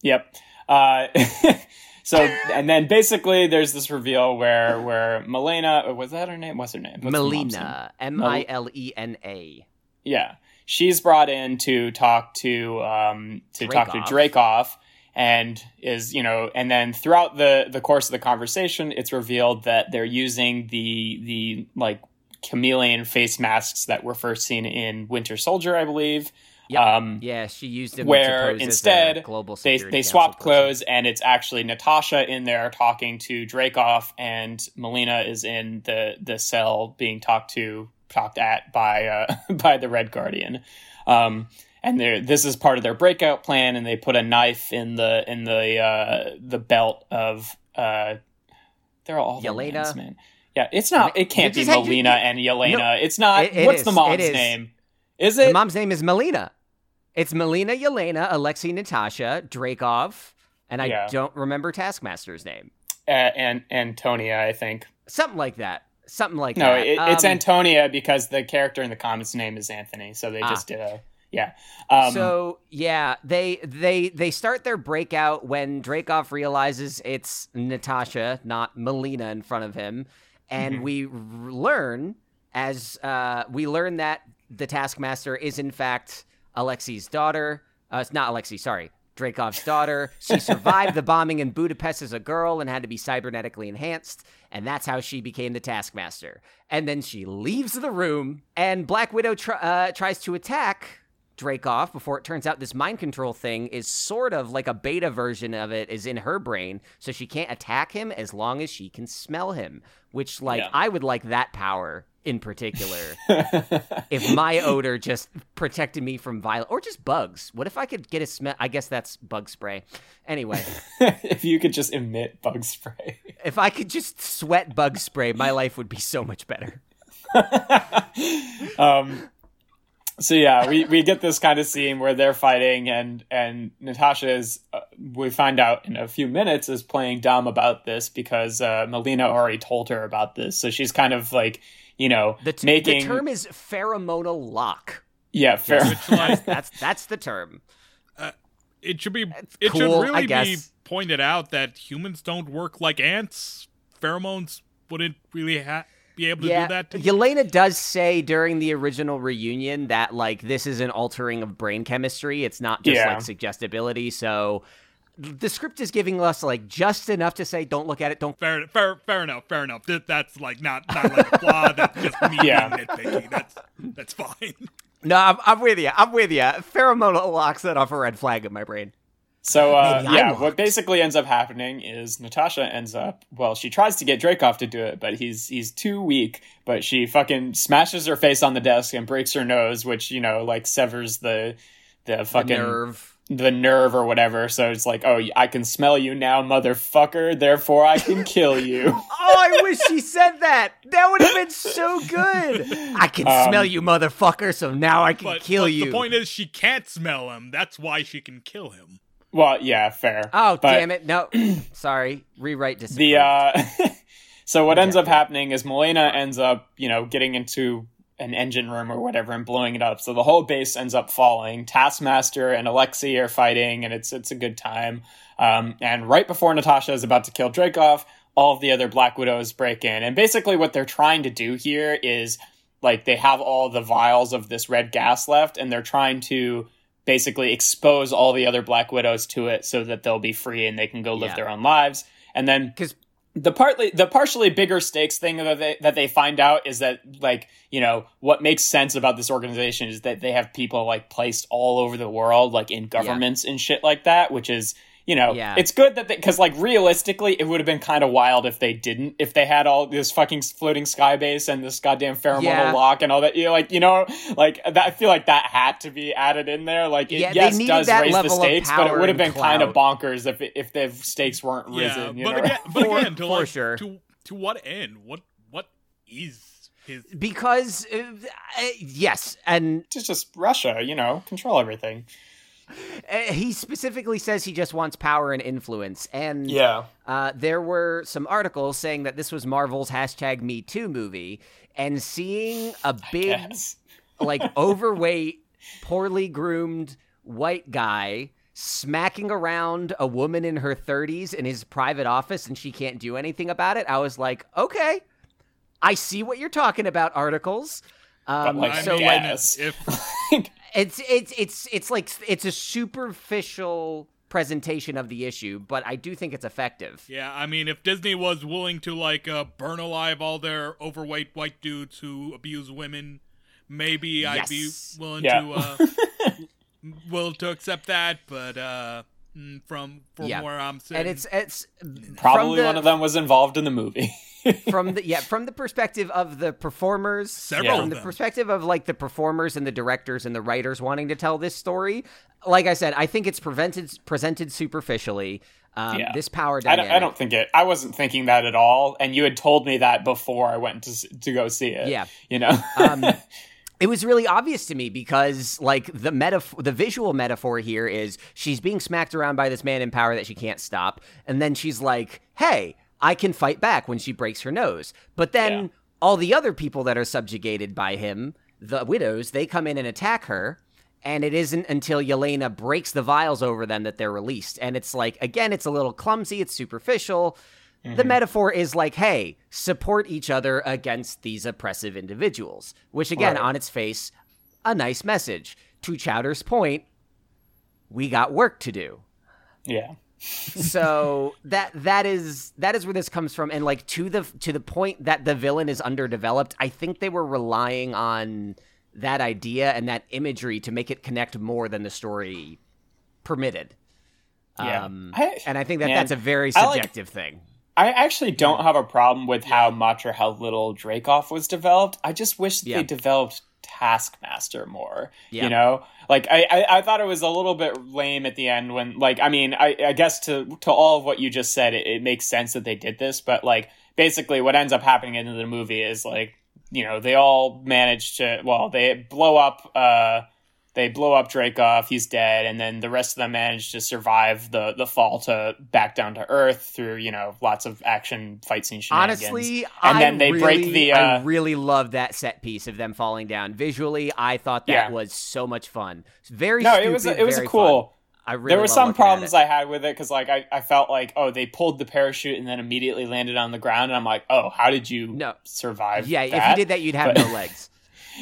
Yep. Uh, so and then basically there's this reveal where where Milena was that her name? What's her name? What's? Melina, M I L E N A. Yeah, she's brought in to talk to um to talk to Dreykov, and is you know, and then throughout the the course of the conversation, it's revealed that they're using the the like chameleon face masks that were first seen in Winter Soldier, I believe. Yep. Um, Yeah, she used him Where to pose as a instead, global they Security they swapped clothes, and it's actually Natasha in there talking to Dreykov, and Melina is in the the cell being talked to talked at by uh, by the Red Guardian. Um, and this is part of their breakout plan, and they put a knife in the in the uh, the belt of uh, they're all Yelena? man. Yeah, it's not. It can't be Melina and Yelena. No, it's not. it- it what's is, the mom's is. name? Is it? The mom's name is Melina. It's Melina, Yelena, Alexei, Natasha, Dreykov, and I Yeah. don't remember Taskmaster's name. uh, and Antonia, I think. Something like that. Something like No, that. it, it's Um, Antonia because the character in the comics name is Anthony, so they Ah. just did a yeah. Um, so yeah, they they they start their breakout when Dreykov realizes it's Natasha, not Melina, in front of him, and Mhm. we learn as uh, we learn that the Taskmaster is in fact Alexei's daughter. Uh, it's not Alexei, sorry. Dreykov's daughter. She survived the bombing in Budapest as a girl and had to be cybernetically enhanced, and that's how she became the Taskmaster. And then she leaves the room, and Black Widow tr- uh, tries to attack Dreykov before it turns out this mind control thing is sort of like a beta version of it is in her brain, so she can't attack him as long as she can smell him. Which, like, Yeah. I would like that power in particular. if my odor just protected me from violent or just bugs. What if I could get a smell? I guess that's bug spray. Anyway, if you could just emit bug spray. if I could just sweat bug spray, my life would be so much better. um, so yeah, we, we get this kind of scene where they're fighting, and and Natasha is uh, we find out in a few minutes is playing dumb about this because uh, Melina already told her about this, so she's kind of like you know The, t- making the term is pheromonal lock. yeah fair. Which, like, That's that's the term. it should be It's it cool, should I really be pointed out that humans don't work like ants. Pheromones wouldn't really ha- be able to yeah, do that. To Yelena does say during the original reunion that like this is an altering of brain chemistry. It's not just Yeah. like suggestibility. So the script is giving us like just enough to say, don't look at it, don't. Fair, fair, fair enough. Fair enough. That, that's like not not like a flaw. That's just me Yeah. being nitpicky. That's that's fine. No, I'm, I'm with you. I'm with you. Pheromonal locks that off a red flag in my brain. So uh, Maybe I'm yeah, what basically ends up happening is Natasha ends up well, she tries to get Dreykov to do it, but he's he's too weak. But she fucking smashes her face on the desk and breaks her nose, which you know like severs the the The fucking nerve. the nerve or whatever. So it's like, oh, I can smell you now, motherfucker. Therefore, I can kill you. Oh, I wish she said that. That would have been so good. I can Um, smell you, motherfucker. So now I can But, kill but you. the point is, she can't smell him. That's why she can kill him. Well, yeah, fair. oh, But- damn it! No, sorry. Rewrite disapproved. the uh so what ends up happening is Melina ends up you know getting into an engine room or whatever and blowing it up. So the whole base ends up falling. Taskmaster and Alexei are fighting, and it's it's a good time. Um, and right before Natasha is about to kill Dreykov, all of the other Black Widows break in. And basically, what they're trying to do here is like they have all the vials of this red gas left, and they're trying to basically expose all the other Black Widows to it so that they'll be free and they can go live Yeah. their own lives. And then because the partly the partially bigger stakes thing that they that they find out is that like you know what makes sense about this organization is that they have people like placed all over the world like in governments and shit like that which is you know Yeah. it's good that because like realistically it would have been kind of wild if they didn't if they had all this fucking floating sky base and this goddamn pheromonal Yeah. lock and all that you know, like you know like that, i feel like that had to be added in there like it Yeah, yes does raise the stakes but it would have been kind of bonkers if it, if the stakes weren't Yeah, risen you but know? again, but For- again, to for like, sure. to to what end? What what is his? because uh, uh, yes, and it's just Russia, you know, control everything. Uh, he specifically says he just wants power and influence, and Yeah. Uh, there were some articles saying that this was Marvel's hashtag Me Too movie, and seeing a big, like overweight, poorly groomed white guy smacking around a woman in her 30s in his private office and she can't do anything about it, I was like, okay, I see what you're talking about, articles. Um, like, I so mean, like yes. If it's it's it's it's like it's a superficial presentation of the issue, but I do think it's effective. yeah, I mean, if Disney was willing to like uh, burn alive all their overweight white dudes who abuse women, maybe I'd be willing Yeah. to uh, willing to accept that. But uh, mm, from from Yeah. where I'm sitting, and it's it's Probably the, one of them was involved in the movie. from the yeah from the perspective of the performers Several Yeah. from the them. perspective of like the performers and the directors and the writers wanting to tell this story like i said i think it's prevented presented superficially um, Yeah. this power I dynamic don't, I don't think it. I wasn't thinking that at all, and you had told me that before I went to to go see it. Yeah. you know. um, it was really obvious to me because like the metaphor the visual metaphor here is she's being smacked around by this man in power that she can't stop and then she's like hey i can fight back when she breaks her nose but then Yeah. all the other people that are subjugated by him the widows they come in and attack her and it isn't until Yelena breaks the vials over them that they're released. And it's like, again, it's a little clumsy, it's superficial. The mm-hmm. metaphor is like, hey, support each other against these oppressive individuals, which, again, Right. on its face, a nice message. To Chowder's point, we got work to do. yeah, so that that is that is where this comes from and like to the to the point that the villain is underdeveloped i think they were relying on that idea and that imagery to make it connect more than the story permitted Yeah. um, I- and i think that man, that's a very I like- subjective thing I actually don't have a problem with how much or how little Dreykov was developed. I just wish Yeah. they developed Taskmaster more. Yeah. You know, like I, I, I thought it was a little bit lame at the end when, like, I mean, I, I guess to to all of what you just said, it, it makes sense that they did this, but like, basically, what ends up happening in the movie is like, you know, they all manage to, well, they blow up. uh they blow up Dreykov, he's dead, and then the rest of them manage to survive the the fall to back down to Earth through you know lots of action fight scene shenanigans. honestly and I then they break really- the. i Uh, really love that set piece of them falling down visually i thought that Yeah. was so much fun very no, stupid, it was it was a cool. fun. i really there were some problems. I had with it because like I, I felt like oh they pulled the parachute and then immediately landed on the ground and I'm like oh how did you No. survive? yeah if you did that you'd have But- no legs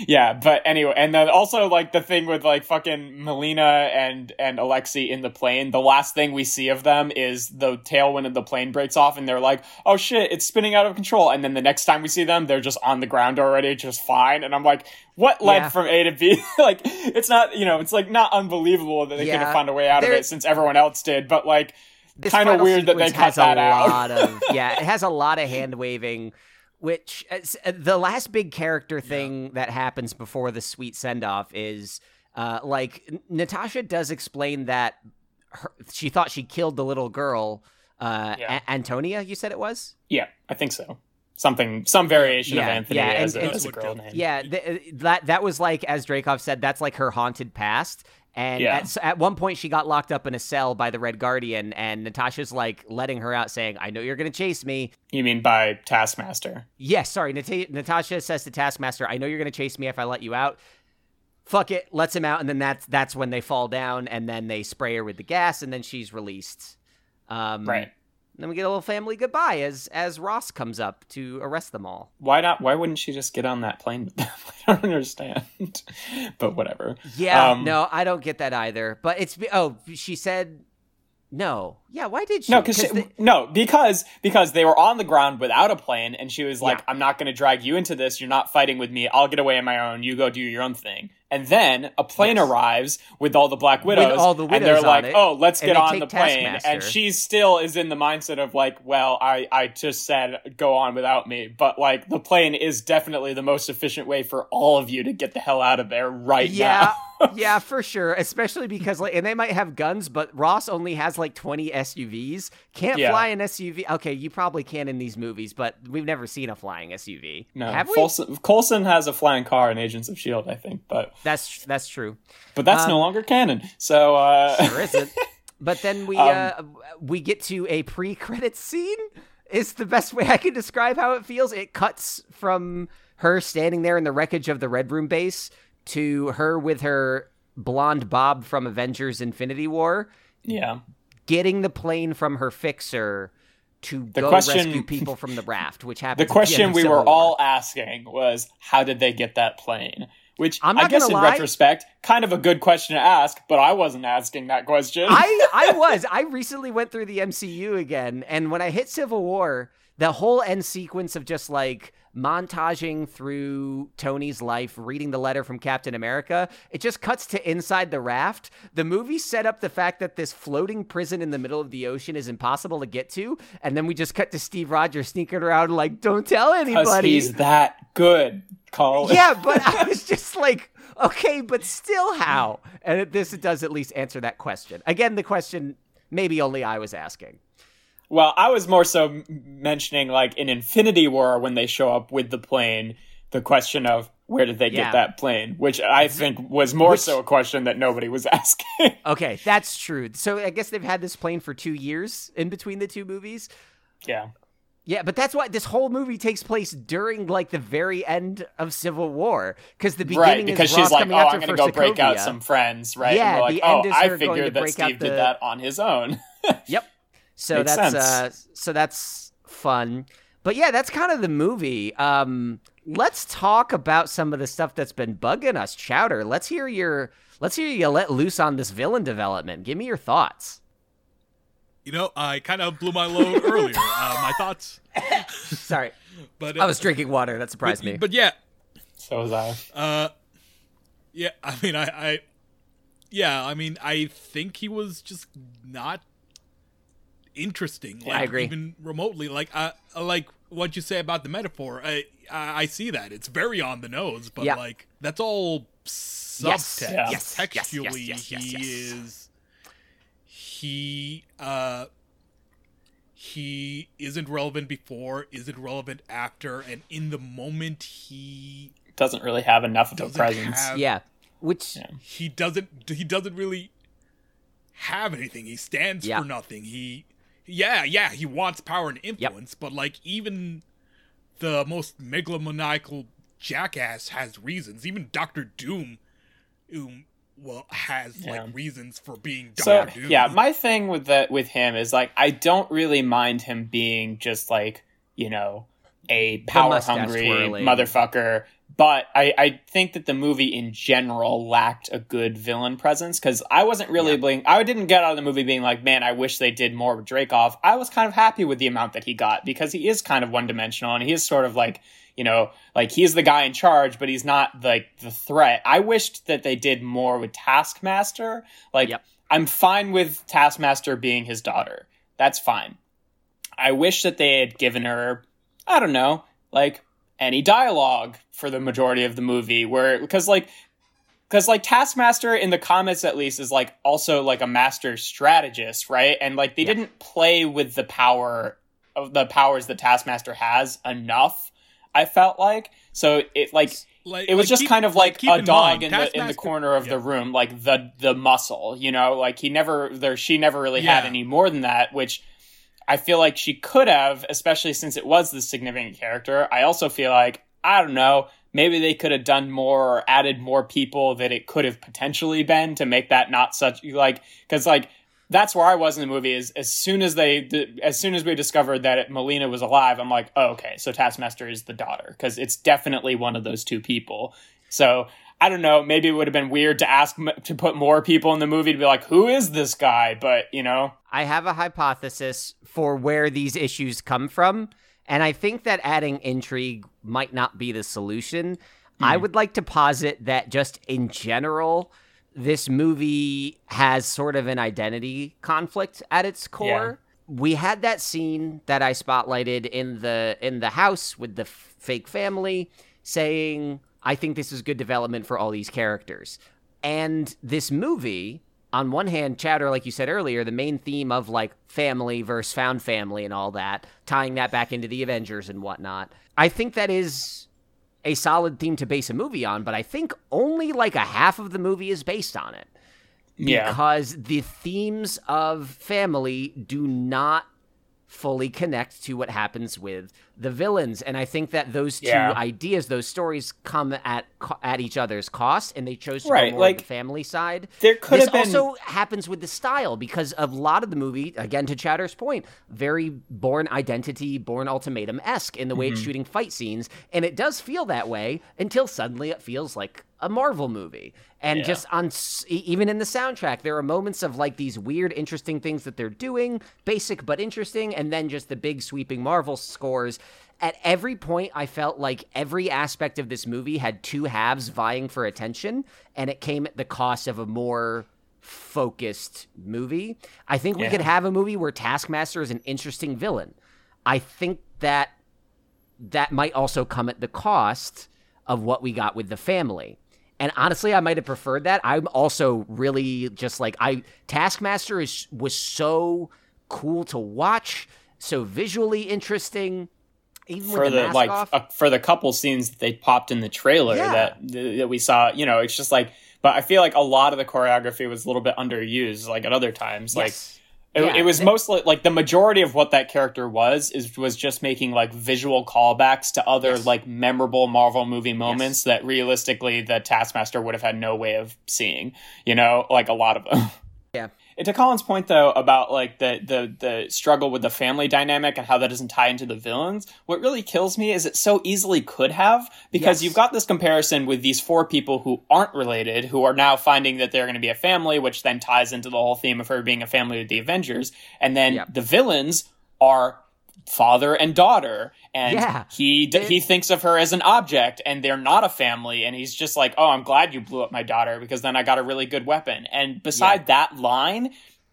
Yeah, but anyway, and then also like the thing with like fucking Melina and and Alexei in the plane. The last thing we see of them is the tailwind of the plane breaks off, and they're like, "Oh shit, it's spinning out of control." And then the next time we see them, they're just on the ground already, just fine. And I'm like, "What led Yeah. from A to B?" like, it's not you know, it's like not unbelievable that they could Yeah, have found a way out of it since everyone else did, but like. Kind of weird that they cut that a out. lot of yeah it has a lot of hand waving which uh, the last big character thing that happens before the sweet send off is uh, like natasha does explain that her, she thought she killed the little girl uh, Yeah. A- antonia you said it was Yeah, I think so. Something, some variation of Yeah, Anthony yeah, as, and- a, and- as a girl name. yeah th- uh, that that was like as Dreykov said that's like her haunted past And Yeah. at, at one point, she got locked up in a cell by the Red Guardian, and Natasha's like letting her out, saying, I know you're going to chase me. You mean by Taskmaster? Yes, sorry. Nata- Natasha says to Taskmaster, I know you're going to chase me if I let you out. Fuck it, lets him out, and then that's that's when they fall down, and then they spray her with the gas, and then she's released. Um, Right. Then we get a little family goodbye as as Ross comes up to arrest them all. Why not? Why wouldn't she just get on that plane with them? I don't understand. but whatever. Yeah, Um, no, I don't get that either. But it's oh, she said no. Yeah, why did she? No, because 'Cause the- no, because because they were on the ground without a plane, and she was like, Yeah. "I'm not going to drag you into this. You're not fighting with me. I'll get away on my own. You go do your own thing." And then a plane Yes. arrives with all the Black Widows, all the and they're like, it, "Oh, let's get on the plane." Taskmaster. And she still is in the mindset of like, "Well, I I just said go on without me," but like the plane is definitely the most efficient way for all of you to get the hell out of there right yeah, now. yeah, for sure. Especially because like, and they might have guns, but Ross only has like twenty SUVs. Can't Yeah. fly an SUV. Okay, you probably can in these movies, but we've never seen a flying SUV. No, have we? Coulson, Coulson has a flying car in Agents of Shield, I think, but That's that's true. but that's no Um, longer canon. So uh, There isn't. But then we Um, uh, we get to a pre-credit scene. Is the best way I can describe how it feels. It cuts from her standing there in the wreckage of the Red Room base to her with her blonde bob from Avengers: Infinity War, yeah, getting the plane from her fixer to The go question- rescue people from the raft, which happened. the question of we were War. all asking was, how did they get that plane? Which I'm I guess in lie- retrospect, kind of a good question to ask, but I wasn't asking that question. I I was. I recently went through the MCU again, and when I hit Civil War, the whole end sequence of just like montaging through Tony's life, reading the letter from Captain America, it just cuts to inside the raft. The movie set up the fact that this floating prison in the middle of the ocean is impossible to get to, and then we just cut to Steve Rogers sneaking around like, "Don't tell anybody." he's that good, Cole. yeah, but I was just like, okay, but still how? And this does at least answer that question. Again, the question maybe only I was asking. Well, I was more so mentioning like in Infinity War when they show up with the plane, the question of where did they Yeah. get that plane, which I think was more Which- so a question that nobody was asking. Okay, that's true. So I guess they've had this plane for two years in between the two movies. yeah. Yeah, but that's why this whole movie takes place during like the very end of Civil War because the beginning Right, because is she's Ross like, coming "Oh, after I'm going to go break out some friends," right? Yeah, and like, the "Oh, end is I her going to figured that break out Steve did that on his own." Yep. So Makes that's sense. uh so that's fun. But yeah, that's kind of the movie. Um let's talk about some of the stuff that's been bugging us. Chowder, let's hear your let's hear you let loose on this villain development. Give me your thoughts. You know, I kind of blew my load earlier. Uh, my thoughts, Sorry. but I was drinking water. That surprised but, me. But yeah, so was I. uh, yeah. I mean, I, I, yeah. I mean, I think he was just not interesting. Like, I agree. Even remotely, like, uh, like what you say about the metaphor. I, I, I see that it's very on the nose, but Yeah. like that's all Yes. subtext. Yeah. Yes, yes, Textually, yes, yes, yes, he yes. is. He uh he isn't relevant before, isn't relevant after, and in the moment he Doesn't really have enough of a presence. have yeah. Which Yeah. he doesn't he doesn't really have anything. He stands Yeah. for nothing. He yeah, yeah, he wants power and influence, but like even the most megalomaniacal jackass has reasons. Even Doctor Doom um, well has Yeah. like reasons for being So Doctor Doom. yeah, my thing with that with him is like I don't really mind him being just like you know a power hungry twirling. motherfucker. But I, I think that the movie in general lacked a good villain presence because I wasn't really Yeah. being I didn't get out of the movie being like, man, I wish they did more with Dreykov. I was kind of happy with the amount that he got because he is kind of one dimensional and he is sort of like you know, like he's the guy in charge, but he's not like the threat. I wished that they did more with Taskmaster. Like, Yep. I'm fine with Taskmaster being his daughter. That's fine. I wish that they had given her, I don't know, like any dialogue for the majority of the movie, where because like because like Taskmaster in the comics at least is like also like a master strategist, right? And like they Yeah. didn't play with the power of the powers that Taskmaster has enough. I felt like so it like Like, it was like, just keep- kind of like keep a in dog mind, in the in the corner of yeah. the room, like the the muscle, you know, like he never there she never really had any more than that, which I feel like she could have, especially since it was the significant character. I also feel like I don't know, maybe they could have done more or added more people that it could have potentially been to make that not such like because like that's where I was in the movie. Is as soon as they, as soon as we discovered that Melina was alive, I'm like, oh, okay, so Taskmaster is the daughter because it's definitely one of those two people. So I don't know. Maybe it would have been weird to ask m- to put more people in the movie to be like, who is this guy? But you know, I have a hypothesis for where these issues come from, and I think that adding intrigue might not be the solution. I hmm. would like to posit that just in general, this movie has sort of an identity conflict at its core. We had that scene that I spotlighted in the in the house with the f- fake family saying, "I think this is good development for all these characters." And this movie, on one hand, Chatter, like you said earlier, the main theme of like family versus found family and all that, tying that back into the Avengers and whatnot. I think that is a solid theme to base a movie on, but I think only like a half of the movie is based on it yeah, because the themes of family do not fully connect to what happens with the villains and i think that those two Yeah. ideas those stories come at at each other's cost and they chose to Right, go more like, the family side there could this have been- also happens with the style because of a lot of the movie again to chatter's point very Bourne Identity Bourne Ultimatum esque in the way it's Mm-hmm. shooting fight scenes and it does feel that way until suddenly it feels like a marvel movie and Yeah. just on even in the soundtrack there are moments of like these weird interesting things that they're doing basic but interesting and then just the big sweeping marvel scores at every point i felt like every aspect of this movie had two halves vying for attention and it came at the cost of a more focused movie i think we Yeah. could have a movie where taskmaster is an interesting villain i think that that might also come at the cost of what we got with the family. And honestly, I might have preferred that. I'm also really just like I Taskmaster is was so cool to watch, so visually interesting. Even for the, the, mask like off. uh, for the couple scenes that they popped in the trailer Yeah. that that we saw, you know, it's just like. But I feel like a lot of the choreography was a little bit underused, like at other times, like. It, Yeah, it was mostly like the majority of what that character was is was just making like visual callbacks to other Yes. like memorable Marvel movie moments that realistically the Taskmaster would have had no way of seeing. You know, like a lot of them. Yeah. And to Colin's point though about like the the the struggle with the family dynamic and how that doesn't tie into the villains, what really kills me is it so easily could have because Yes. you've got this comparison with these four people who aren't related who are now finding that they're going to be a family, which then ties into the whole theme of her being a family with the Avengers, and then Yep. the villains are father and daughter and Yeah. he d- he thinks of her as an object and they're not a family and he's just like oh i'm glad you blew up my daughter because then i got a really good weapon and beside that line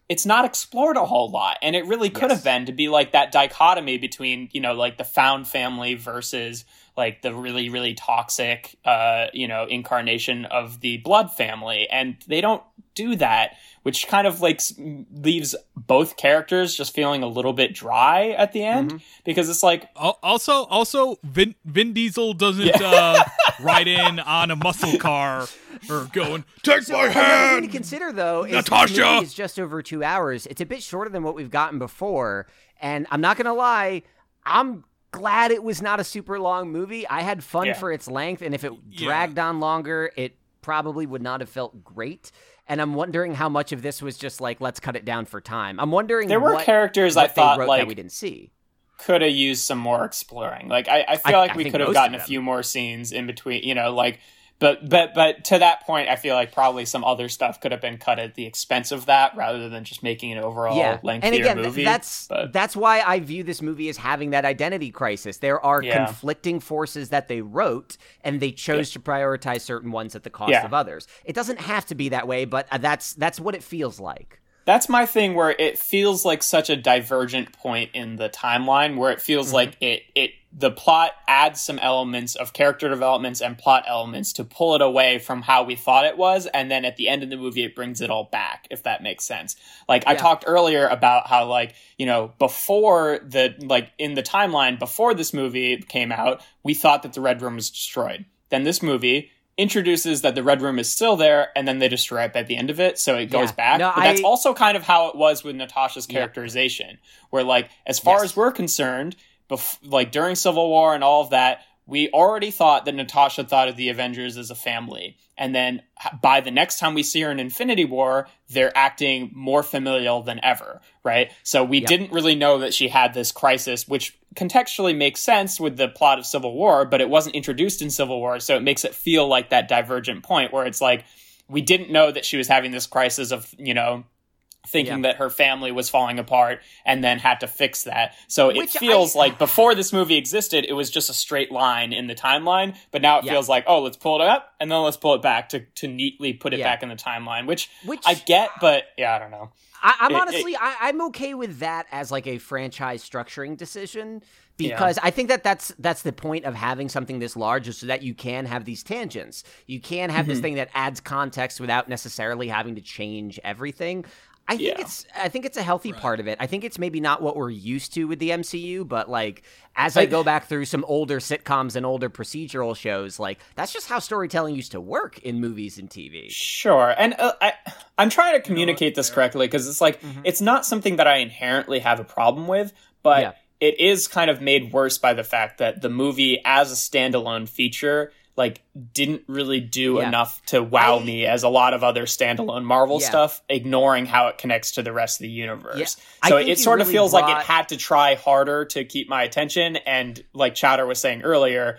it's not explored a whole lot and it really could Yes. have been to be like that dichotomy between you know like the found family versus like the really really toxic uh you know incarnation of the blood family and they don't do that which kind of like leaves both characters just feeling a little bit dry at the end because it's like Also, also, Vin, Vin Diesel doesn't uh, ride in on a muscle car or going, "Take my Another thing to hand." consider though is Natasha! is just over two hours. It's a bit shorter than what we've gotten before, and I'm not gonna lie, I'm glad it was not a super long movie. I had fun Yeah. for its length, and if it Yeah. dragged on longer, it probably would not have felt great. And I'm wondering how much of this was just like let's cut it down for time. I'm wondering there were what, characters what i thought like that we didn't see. could have used some more exploring. Like I, I feel I- like I we could have gotten a few more scenes in between, you know, like but but but to that point I feel like probably some other stuff could have been cut at the expense of that rather than just making an overall yeah, lengthier and again, movie. that's but that's why I view this movie as having that identity crisis. There are Yeah. conflicting forces that they wrote, and they chose to prioritize certain ones at the cost Yeah. of others. It doesn't have to be that way, but uh, that's that's what it feels like. That's my thing where it feels like such a divergent point in the timeline where it feels Mm-hmm. like it it the plot adds some elements of character developments and plot elements to pull it away from how we thought it was. And then at the end of the movie it brings it all back if that makes sense. Like i talked earlier about how like you know before the like in the timeline before this movie came out we thought that the red room was destroyed. Then this movie introduces that the red room is still there and then they destroy it at the end of it so it goes Yeah. back No, but that's also kind of how it was with natasha's Yeah. characterization where like as far Yes. as we're concerned bef- like during civil war and all of that we already thought that natasha thought of the avengers as a family and then by the next time we see her in infinity war they're acting more familial than ever right so we Yep. didn't really know that she had this crisis which contextually makes sense with the plot of civil war but it wasn't introduced in civil war so it makes it feel like that divergent point where it's like we didn't know that she was having this crisis of you know thinking Yeah. that her family was falling apart and then had to fix that. So it Which feels I- like before this movie existed, it was just a straight line in the timeline, but now it Yeah. feels like, oh, let's pull it up and then let's pull it back to, to neatly put it Yeah. back in the timeline, which, Which I get, but yeah, I don't know. I, I'm It- it- honestly, I, I'm okay with that as like a franchise structuring decision because I think that that's that's the point of having something this large is so that you can have these tangents. You can have Mm-hmm. this thing that adds context without necessarily having to change everything. I think Yeah. it's I think it's a healthy Right. part of it. I think it's maybe not what we're used to with the MCU, but like as I I- go back through some older sitcoms and older procedural shows, like that's just how storytelling used to work in movies and TV. Sure, and uh, I I'm trying to communicate this Fair. correctly because it's like it's not something that I inherently have a problem with, but Yeah. it is kind of made worse by the fact that the movie, as a standalone feature, like didn't really do Yeah. enough to wow I- me as a lot of other standalone Marvel Yeah. stuff, ignoring how it connects to the rest of the universe. Yeah. So it sort of really feels like it had to try harder to keep my attention, and like Chowder was saying earlier,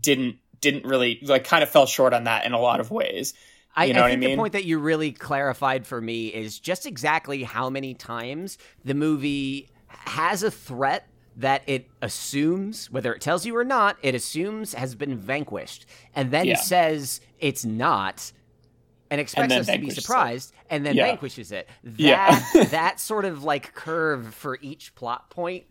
didn't didn't really like kind of fell short on that in a lot of ways. I, You know I I think mean? the point that you really clarified for me is just exactly how many times the movie has a threat that it assumes, whether it tells you or not, it assumes has been vanquished, and then Yeah. says it's not, and expects then us to be vanquishes it. surprised, and then Yeah. vanquishes it. That Yeah. that sort of like curve for each plot point.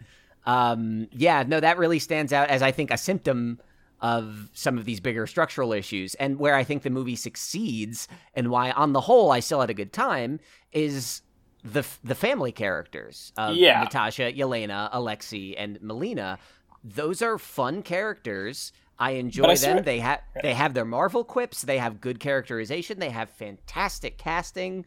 Um, yeah, no, that really stands out as I think a symptom of some of these bigger structural issues. And where I think the movie succeeds, and why on the whole I still had a good time, is the the family characters of Yeah. Natasha, Yelena, Alexei, and Melina. Those are fun characters. I enjoy I them. swear- they have they have their Marvel quips. They have good characterization. They have fantastic casting.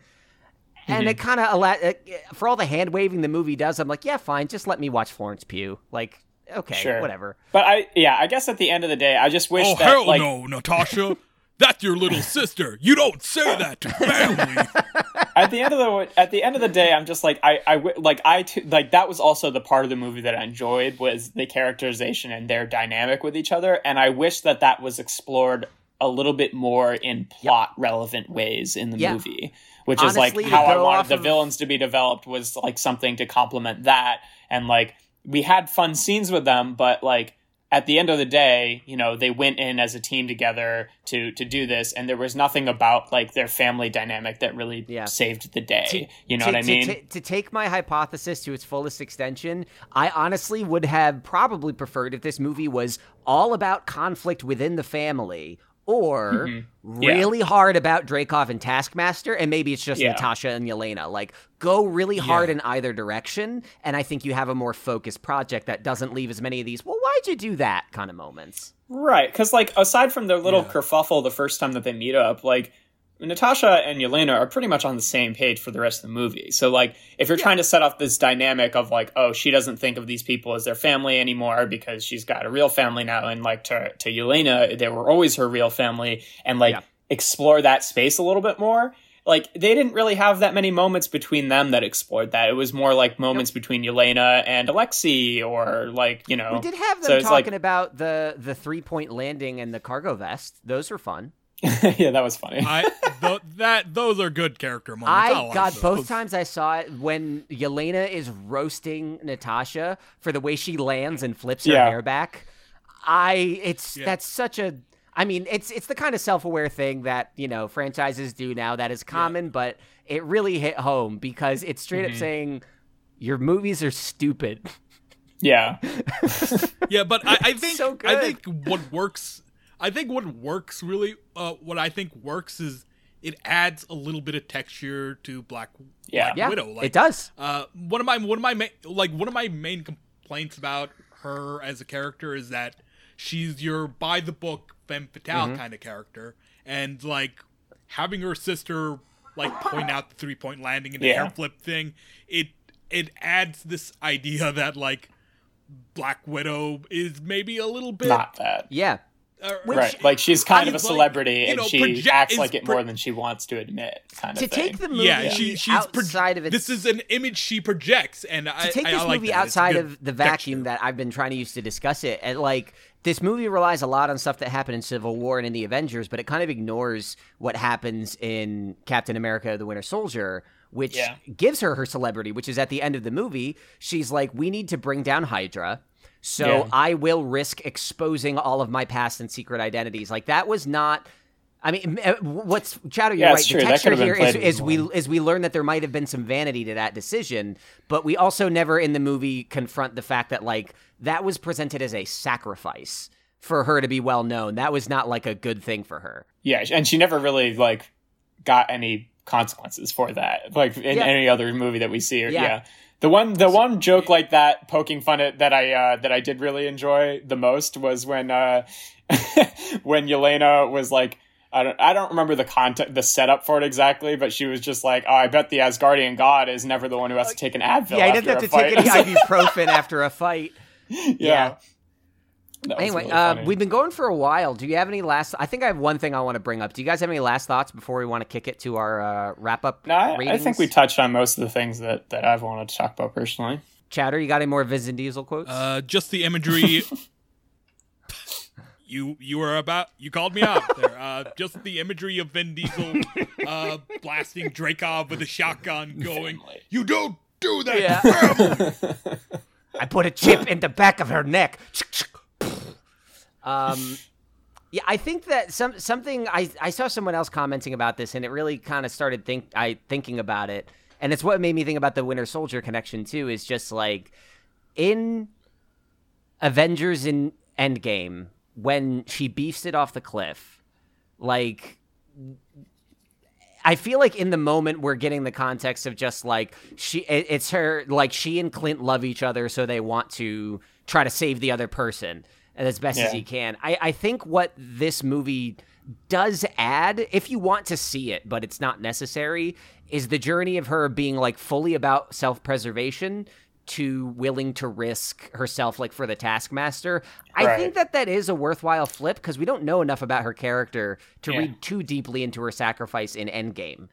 And Mm-hmm. it kind of allow uh, for all the hand waving the movie does. I'm like, yeah, fine. Just let me watch Florence Pugh. Like, okay, Sure. whatever. But I, yeah, I guess at the end of the day, I just wish Oh that, hell like, no, Natasha. That's your little sister. You don't say that to family. At the end of the at the end of the day, I'm just like, I, I, like, I, t- like that was also the part of the movie that I enjoyed was the characterization and their dynamic with each other, and I wish that that was explored a little bit more in plot relevant ways in the Yeah. movie. Which Honestly, is like how I wanted the of- villains to be developed was like something to complement that, and like we had fun scenes with them, but like at the end of the day, you know, they went in as a team together to to do this, and there was nothing about like their family dynamic that really Yeah. saved the day. To- you know to, what I mean? To, to take my hypothesis to its fullest extension, I honestly would have probably preferred if this movie was all about conflict within the family. Or Mm-hmm. Yeah. really hard about Dreykov and Taskmaster, and maybe it's just Yeah. Natasha and Yelena. Like, go really hard Yeah. in either direction, and I think you have a more focused project that doesn't leave as many of these, well, why'd you do that kind of moments. Right, because like aside from their little kerfuffle the first time that they meet up, like Natasha and Yelena are pretty much on the same page for the rest of the movie. So like if you're trying to set up this dynamic of like, oh, she doesn't think of these people as their family anymore because she's got a real family now, and like to to Yelena, they were always her real family, and like Yeah. explore that space a little bit more. Like they didn't really have that many moments between them that explored that. It was more like moments between Yelena and Alexei, or like you know, We did have them so talking like- about the the three point landing and the cargo vest. Those were fun. yeah, that was funny. I th- that those are good character moments. I I like got those. both times I saw it when Yelena is roasting Natasha for the way she lands and flips her Yeah. hair back. I it's Yeah. that's such a I mean, it's it's the kind of self-aware thing that you know franchises do now that is common, but it really hit home because it's straight Mm-hmm. up saying your movies are stupid. Yeah. yeah, but I, I think so I think what works. I think what works really. Uh, what I think works is it adds a little bit of texture to Black, Yeah. Black Yeah, Widow. Like, it does. Uh, one of my one of my main like one of my main complaints about her as a character is that she's your by the book femme fatale Mm-hmm. kind of character, and like having her sister like point out the three point landing and the Yeah. hair flip thing, it it adds this idea that like Black Widow is maybe a little bit Not that. Yeah. Uh, right. Like she's kind I of a celebrity you and know, she project- acts like it pro- more than she wants to admit, kind of To thing. take the movie yeah, she, she's pro- outside of its This is an image she projects, and I to take this I like movie that. Outside of the vacuum texture. that I've been trying to use to discuss it, and like this movie relies a lot on stuff that happened in Civil War and in the Avengers, but it kind of ignores what happens in Captain America: The Winter Soldier, which Yeah. gives her her celebrity. Which is at the end of the movie, she's like, "We need to bring down Hydra." So Yeah. I will risk exposing all of my past and secret identities. Like that was not. I mean, uh, what's Chowder? You're Yeah, right. The true. That texture here is, is we is we learn that there might have been some vanity to that decision, but we also never in the movie confront the fact that like that was presented as a sacrifice for her to be well known. That was not like a good thing for her. Yeah, and she never really like got any consequences for that. Like in Yeah. any other movie that we see her. Yeah. Yeah. The one the one joke like that poking fun at that I uh that I did really enjoy the most was when uh when Yelena was like I don't I don't remember the content the setup for it exactly, but she was just like, Oh, I bet the Asgardian god is never the one who has to take an Advil. yeah, I after didn't have to fight. take any ibuprofen after a fight. yeah. yeah. That Anyway, really uh, we've been going for a while. Do you have any last? I think I have one thing I want to bring up. Do you guys have any last thoughts before we want to kick it to our uh, wrap up? no, I, I think we touched on most of the things that, that I've wanted to talk about personally. Chowder, you got any more Vin Diesel quotes? Uh, just the imagery. you you were about you called me out there. Uh, just the imagery of Vin Diesel uh, blasting Dreykov with a shotgun, going, "You don't do that." Yeah. I put a chip in the back of her neck. Um, yeah, I think that some something I I saw someone else commenting about this, and it really kind of started think I thinking about it, and it's what made me think about the Winter Soldier connection too. Is just like in Avengers in Endgame when she beefs it off the cliff, like I feel like in the moment we're getting the context of just like she it's her like she and Clint love each other so they want to try to save the other person as best as Yeah. he can. I I think what this movie does add if you want to see it but it's not necessary is the journey of her being like fully about self-preservation to willing to risk herself like for the taskmaster i Right. think that that is a worthwhile flip because we don't know enough about her character to Yeah. read too deeply into her sacrifice in Endgame.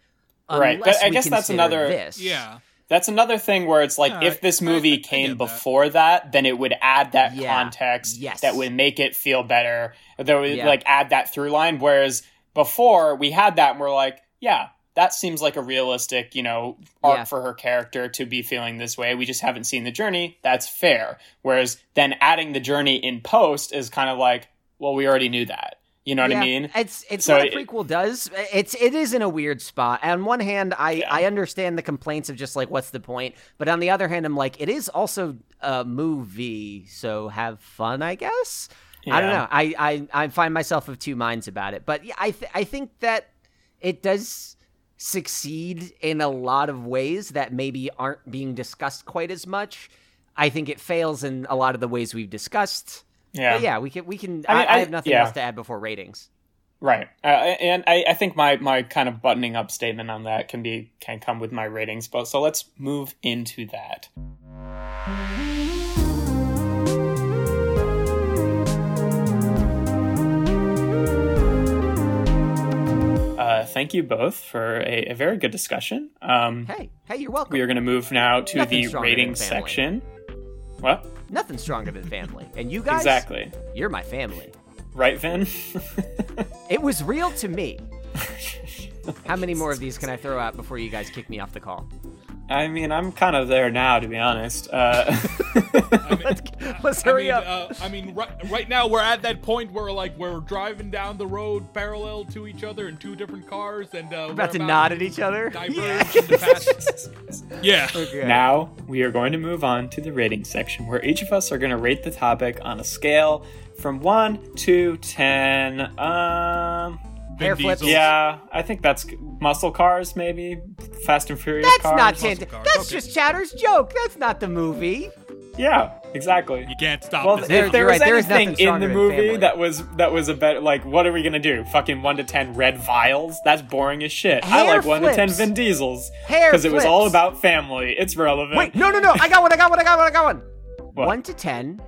Right, but I guess that's another- This. yeah, That's another thing where it's like if this movie I- I came get that. before that, then it would add that Yeah. context Yes. that would make it feel better. That would Yeah. like add that through line. Whereas before we had that and we're like, yeah, that seems like a realistic, you know, arc Yeah. for her character to be feeling this way. We just haven't seen the journey. That's fair. Whereas then adding the journey in post is kind of like, well, we already knew that. You know what Yeah, I mean? It's it's So what a it- prequel does. It's it is in a weird spot. On one hand, I Yeah. I understand the complaints of just like what's the point, but on the other hand, I'm like it is also a movie, so have fun, I guess. I don't know. I, I I find myself of two minds about it, but yeah, I th- I think that it does succeed in a lot of ways that maybe aren't being discussed quite as much. I think it fails in a lot of the ways we've discussed. Yeah. But yeah, we can we can. I mean, I, I- have nothing yeah. else to add before ratings. Right, uh, and I, I think my my kind of buttoning up statement on that can be can come with my ratings. But so let's move into that. Uh, thank you both for a, a very good discussion. Um, Hey, hey, you're welcome. we are going to move now to Nothing the ratings section. What Nothing stronger than family. And you guys, exactly? you're my family. Right, Vin? It was real to me. How many more of these can I throw out before you guys kick me off the call? I mean, I'm kind of there now, to be honest. Uh, I mean, Let's, let's I hurry mean, up. uh, I mean, right, right now we're at that point where like we're driving down the road parallel to each other in two different cars, and uh, We're about to we're nod at each other. diverge into fast. Yeah. Okay. Now we are going to move on to the rating section, where each of us are going to rate the topic on a scale from one to ten. Um, Vin Hair flips. Yeah, I think that's muscle cars, maybe Fast and Furious That's cars. not Muscle That's okay. just Chowder's joke. That's not the movie. Yeah, exactly. You can't stop Well, this. There- if there was right, anything nothing in the movie family. that was that was a better like, what are we gonna do? Fucking one to ten red vials? That's boring as shit. I Hair like one to ten flips. Vin Diesels Hair because it was all about family. It's relevant. Wait, no, no, no. I got one. I got one. I got one. I got one. What? One to ten.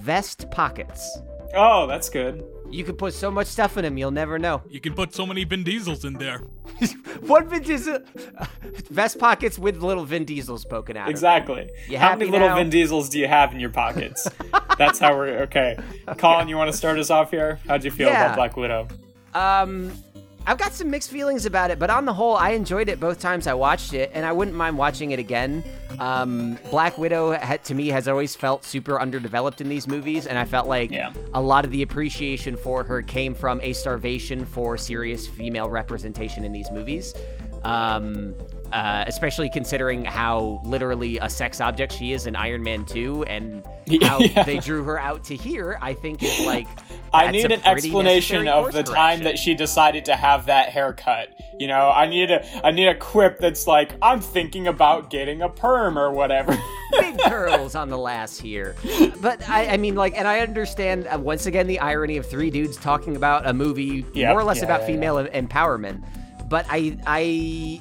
Vest pockets. Oh, that's good. You could put so much stuff in them, you'll never know. You can put so many Vin Diesels in there. One Vin Diesel. Vest pockets with little Vin Diesels poking out. Exactly. You how happy many little now? Vin Diesels do you have in your pockets? that's how we're okay. Colin, you want to start us off here? How'd you feel Yeah. about Black Widow? Um, I've got some mixed feelings about it, but on the whole, I enjoyed it both times I watched it, and I wouldn't mind watching it again. Um, Black Widow, to me, has always felt super underdeveloped in these movies, and I felt like Yeah. a lot of the appreciation for her came from a starvation for serious female representation in these movies. Um, uh, especially considering how literally a sex object she is in Iron Man 2 and how Yeah. they drew her out to here, I think is like. I need an explanation of the time that she decided to have that haircut. You know, I need a I need a quip that's like, I'm thinking about getting a perm or whatever. big curls on the last here. But I, I mean, like, and I understand uh, once again the irony of three dudes talking about a movie Yep. more or less Yeah, about yeah, female em- empowerment. But I, I,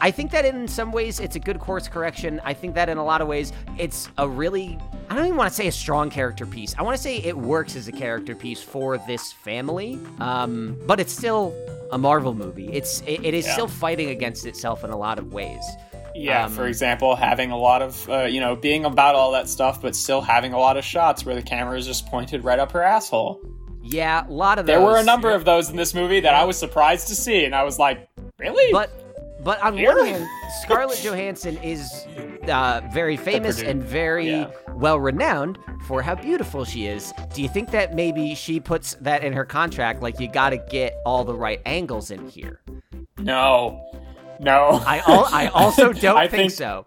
I think that in some ways it's a good course correction. I think that in a lot of ways it's a really, I don't even want to say a strong character piece. I want to say it works as a character piece for this family. Um, but it's still a Marvel movie. It's, it, it is Yeah. still fighting against itself in a lot of ways. Yeah, Um, for example, having a lot of, uh, you know, being about all that stuff, but still having a lot of shots where the camera is just pointed right up her asshole. Yeah, a lot of those. There were a number of those in this movie that I was surprised to see, and I was like, really? But but on Here? one hand, Scarlett Johansson is uh, very famous and very yeah. well renowned for how beautiful she is. Do you think that maybe she puts that in her contract? Like you got to get all the right angles in here. no, no. I al- I also don't I think, think- so.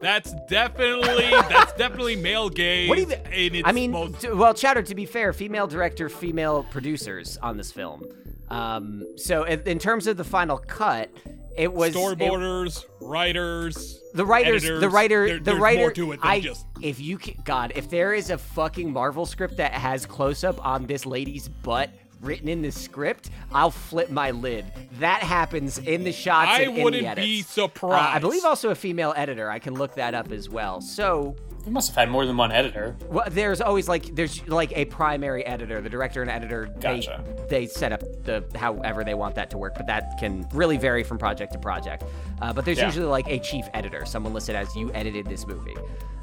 That's definitely that's definitely male gaze. What do you thi- in its I mean, most- t- well, Chowder. To be fair, female director, female producers on this film. Um, so in, in terms of the final cut, it was it- storyboarders, writers, the writers, editors, the writer, there- the there's writer. more to it than I, just if you can, God, if there is a fucking Marvel script that has close up on this lady's butt written in the script, I'll flip my lid. That happens in the shots. I and wouldn't be Uh, surprised. I believe also a female editor. I can look that up as well. So you must have had more than one editor. well, there's always like there's like a primary editor, the director and editor. Gotcha. They they set up the however they want that to work, but that can really vary from project to project. Uh, but there's Yeah. usually like a chief editor, someone listed as you edited this movie.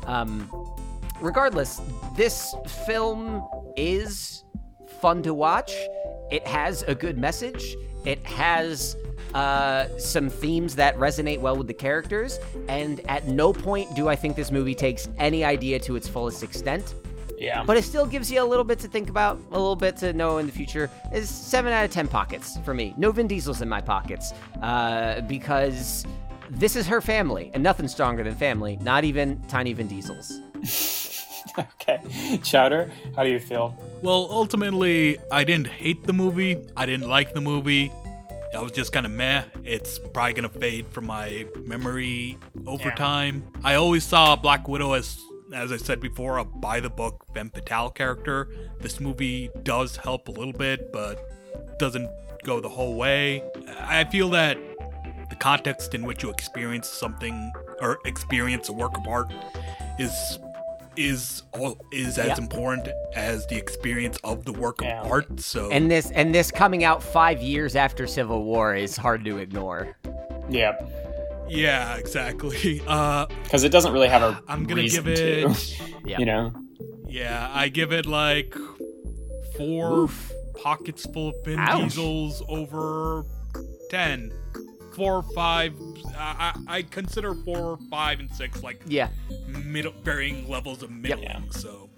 Um, regardless, this film is fun to watch. It has a good message. It has uh, some themes that resonate well with the characters, and at no point do I think this movie takes any idea to its fullest extent. Yeah. But it still gives you a little bit to think about, a little bit to know in the future. Is seven out of ten pockets for me. No Vin Diesel's in my pockets uh, because this is her family, and nothing stronger than family. Not even tiny Vin Diesels. okay. Chowder, how do you feel? Well, ultimately, I didn't hate the movie. I didn't like the movie. I was just kind of meh. It's probably gonna fade from my memory over Yeah. time. I always saw Black Widow as, as I said before, a by the book femme fatale character. This movie does help a little bit, but doesn't go the whole way. I feel that the context in which you experience something or experience a work of art is is all is as Yeah. important as the experience of the work Yeah. of art. So And this and this coming out five years after Civil War is hard to ignore. Yeah. yeah, exactly. Uh, Because it doesn't really have a I'm gonna reason give to. it. Yeah. You know? Yeah, I give it like four Oof. pockets full of Vin Ouch. Diesels over ten. Four, five. I, I I consider four, five, and six like Yeah. middle varying levels of middling. Yeah. So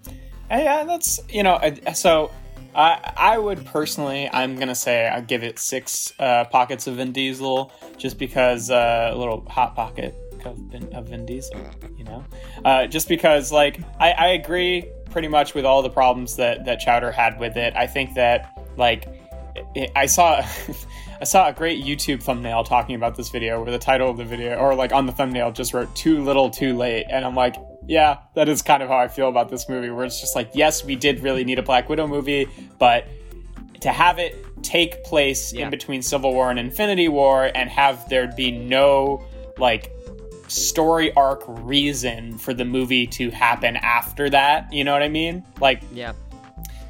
Yeah, that's you know. So I I would personally, I'm gonna say I'd give it six uh, pockets of Vin Diesel, just because uh, a little hot pocket of Vin, of Vin Diesel, you know. Uh, just because, like, I, I agree pretty much with all the problems that that Chowder had with it. I think that like it, I saw. I saw a great YouTube thumbnail talking about this video where the title of the video, or like on the thumbnail, just wrote too little, too late. And I'm like, yeah, that is kind of how I feel about this movie, where it's just like, yes, we did really need a Black Widow movie, but to have it take place Yeah. in between Civil War and Infinity War and have there be no like story arc reason for the movie to happen after that, you know what I mean? Like Yeah.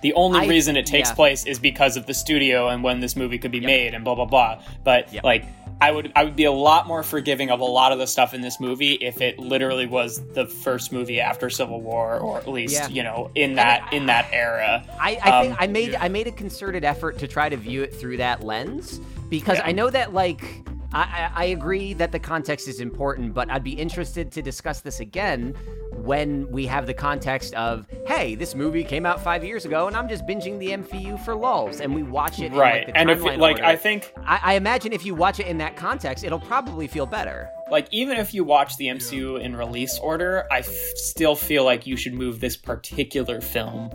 The only I- reason it takes yeah. place is because of the studio and when this movie could be made and blah blah blah. But Yep. like I would I would be a lot more forgiving of a lot of the stuff in this movie if it literally was the first movie after Civil War or at least, Yeah. you know, in that in that era. I, I think Um, I made yeah. I made a concerted effort to try to view it through that lens because Yeah. I know that like I, I agree that the context is important, but I'd be interested to discuss this again when we have the context of hey, this movie came out five years ago, and I'm just binging the MCU for lulls, and we watch it in, Right. like, the and if like order. I think I, I imagine if you watch it in that context, it'll probably feel better. like even if you watch the MCU in release order, I f- still feel like you should move this particular film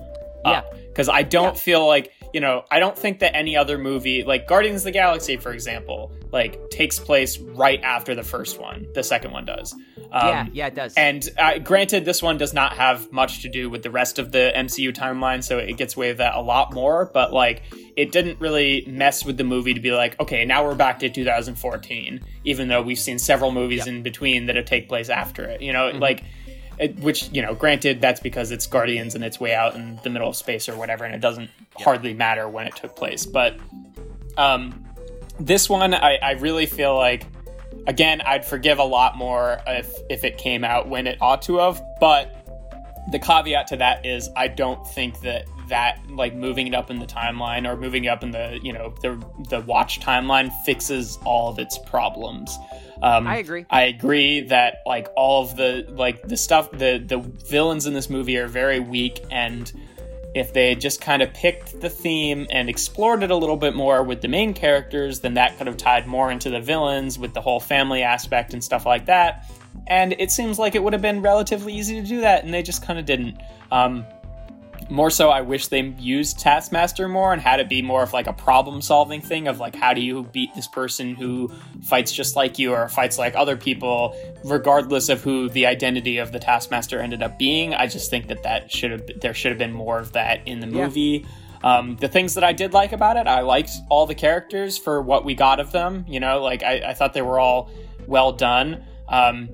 up because I don't Yeah. feel like you know I don't think that any other movie like Guardians of the Galaxy, for example, like takes place right after the first one. The second one does. Um, yeah, yeah, it does. And uh, granted, this one does not have much to do with the rest of the MCU timeline, so it gets away with that a lot more. But like, it didn't really mess with the movie to be like, okay, now we're back to 2014, even though we've seen several movies in between that have take place after it. You know, like. It, which you know, granted, that's because it's Guardians and it's way out in the middle of space or whatever, and it doesn't hardly matter when it took place. But um, this one, I, I really feel like again, I'd forgive a lot more if if it came out when it ought to have. But the caveat to that is, I don't think that that like moving it up in the timeline or moving it up in the you know the the watch timeline fixes all of its problems. Um, I agree. I agree that like all of the like the stuff the the villains in this movie are very weak and if they had just kind of picked the theme and explored it a little bit more with the main characters, then that could have tied more into the villains with the whole family aspect and stuff like that. And it seems like it would have been relatively easy to do that, and they just kind of didn't. Um, more so, I wish they used Taskmaster more and had it be more of like a problem solving thing of like, how do you beat this person who fights just like you or fights like other people, regardless of who the identity of the Taskmaster ended up being. I just think that that should have there should have been more of that in the Yeah. movie. Um, the things that I did like about it, I liked all the characters for what we got of them. You know, like I, I thought they were all well done. Um,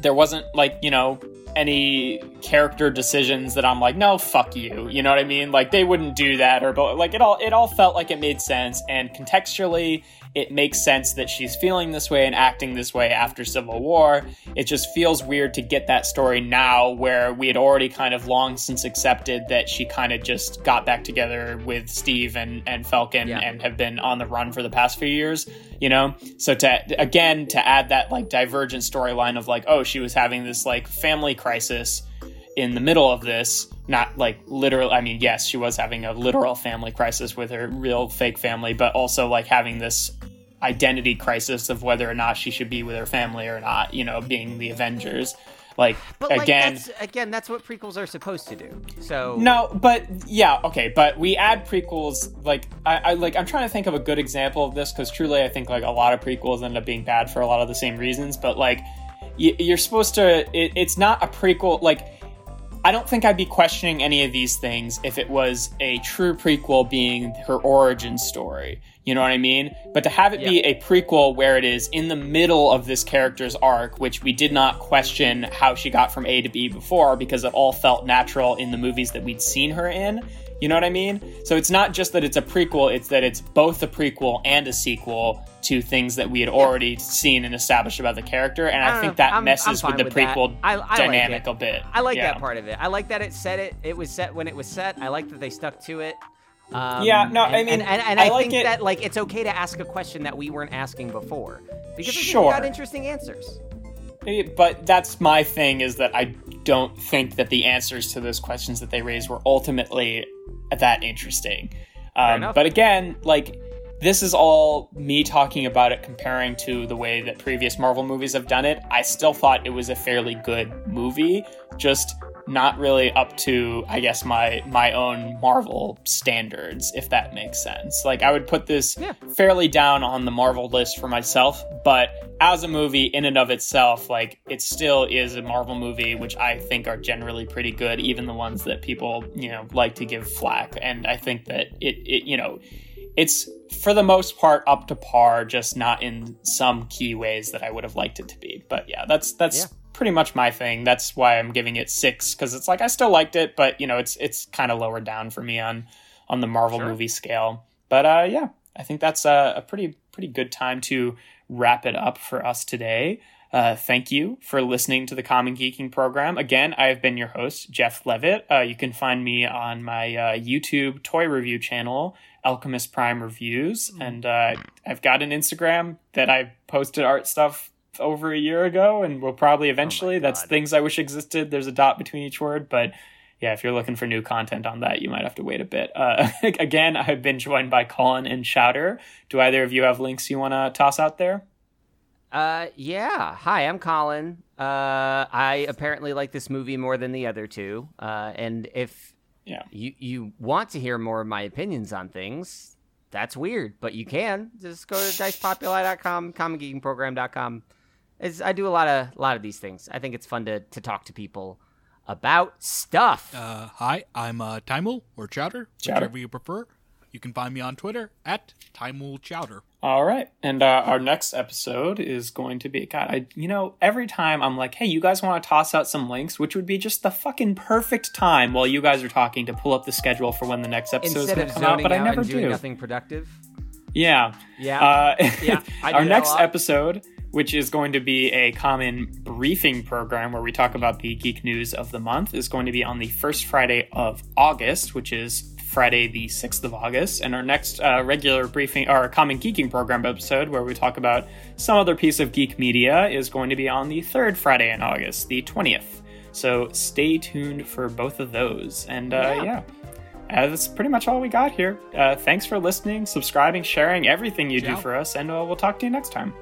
there wasn't like you know any character decisions that I'm like, no, fuck you. You know what I mean? Like they wouldn't do that, or but like it all it all felt like it made sense, and contextually, it makes sense that she's feeling this way and acting this way after Civil War. It just feels weird to get that story now, where we had already kind of long since accepted that she kind of just got back together with Steve and and Falcon Yeah. and have been on the run for the past few years. You know, so to again to add that like divergent storyline of like, oh, she was having this like family crisis in the middle of this not like literal i mean yes she was having a literal family crisis with her real fake family but also like having this identity crisis of whether or not she should be with her family or not you know being the avengers like but like, again that's, again, that's what prequels are supposed to do. So no, but yeah, okay, but we add prequels. Like I, I like I'm trying to think of a good example of this because truly, I think like a lot of prequels end up being bad for a lot of the same reasons. But like, you're supposed to. It, it's not a prequel. Like, I don't think I'd be questioning any of these things if it was a true prequel being her origin story. You know what I mean? But to have it be a prequel where it is in the middle of this character's arc, which we did not question how she got from A to B before because it all felt natural in the movies that we'd seen her in. You know what I mean? So it's not just that it's a prequel, it's that it's both a prequel and a sequel to things that we had already seen and established about the character. And I I, think that I'm- messes I'm with the with prequel I- I dynamic it. a bit. I like Yeah. that part of it. I like that it said it. It was set when it was set. I like that they stuck to it. Um, Yeah, no, and, I mean, and, and, and I I, like think it- that like it's okay to ask a question that we weren't asking before because Sure. we got interesting answers. Eh, But that's my thing is that I don't think that the answers to those questions that they raised were ultimately that interesting. Um, but again, like this is all me talking about it comparing to the way that previous Marvel movies have done it. I still thought it was a fairly good movie, just not really up to I guess my my own Marvel standards if that makes sense. Like I would put this Yeah. fairly down on the Marvel list for myself, but as a movie in and of itself, like it still is a Marvel movie, which I think are generally pretty good, even the ones that people, you know, like to give flack. And I think that it, it you know, it's for the most part up to par, just not in some key ways that I would have liked it to be. But yeah, that's that's Yeah. Pretty much my thing. That's why I'm giving it six because it's like I still liked it, but you know, it's it's kind of lower down for me on on the Marvel Sure. movie scale. But uh, yeah, I think that's a, a pretty pretty good time to wrap it up for us today. Uh, thank you for listening to the Common Geeking program. Again, I've been your host, Jeff Levitt. Uh, you can find me on my uh, YouTube toy review channel, Alchemist Prime Reviews. And uh, I've got an Instagram that I posted art stuff over a year ago and will probably eventually. That's things I wish existed. There's a dot between each word, but yeah, if you're looking for new content on that, you might have to wait a bit. Uh, again, I've been joined by Colin and Chowder. Do either of you have links you want to toss out there? Uh, yeah. Hi, I'm Colin. Uh, I apparently like this movie more than the other two. Uh, and if Yeah. you you want to hear more of my opinions on things, that's weird, but you can just go to dicepopuli.com, commongeekingprogram.com. It's, I do a lot of a lot of these things. I think it's fun to to talk to people about stuff. Uh, hi, I'm uh, Timul or Chowder, Chowder. whichever you prefer. You can find me on Twitter at Timul Chowder. All right, and uh, our next episode is going to be God. I, you know, every time I'm like, "Hey, you guys want to toss out some links?" Which would be just the fucking perfect time while you guys are talking to pull up the schedule for when the next episode is Instead going of to come out. zoning But I out never and doing do. nothing productive. Yeah. Yeah. Uh, Yeah, I do our that a next lot. episode, which is going to be a common briefing program where we talk about the geek news of the month, is going to be on the first Friday of August, which is Friday the 6th of August. And our next uh, regular briefing, or common geeking program episode, where we talk about some other piece of geek media, is going to be on the third Friday in August, the 20th. So stay tuned for both of those. And uh, Yeah. yeah. Uh, that's pretty much all we got here. Uh, thanks for listening, subscribing, sharing everything you do for us, and uh, we'll talk to you next time.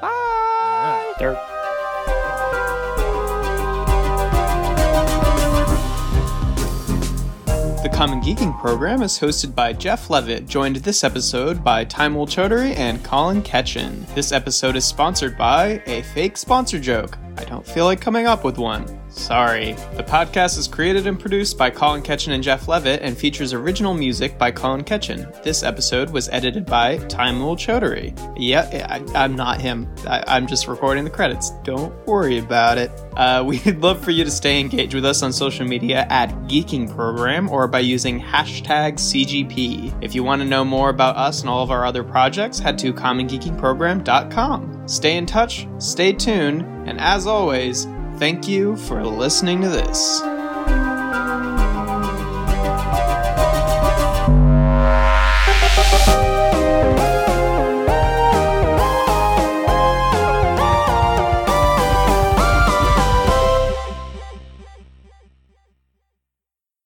Bye. There. The Common Geeking program is hosted by Jeff Levitt, joined this episode by Timul Chaudhary and Colin Ketchen. This episode is sponsored by a fake sponsor joke. I don't feel like coming up with one. Sorry. The podcast is created and produced by Colin Ketchen and Jeff Levitt and features original music by Colin Ketchen. This episode was edited by Timul Chaudhary. Yeah, I, I'm not him. I, I'm just recording the credits. Don't worry about it. Uh, we'd love for you to stay engaged with us on social media at Geeking Program or by using hashtag CGP. If you want to know more about us and all of our other projects, head to commongeekingprogram.com. Stay in touch, stay tuned, and as always, Thank you for listening to this.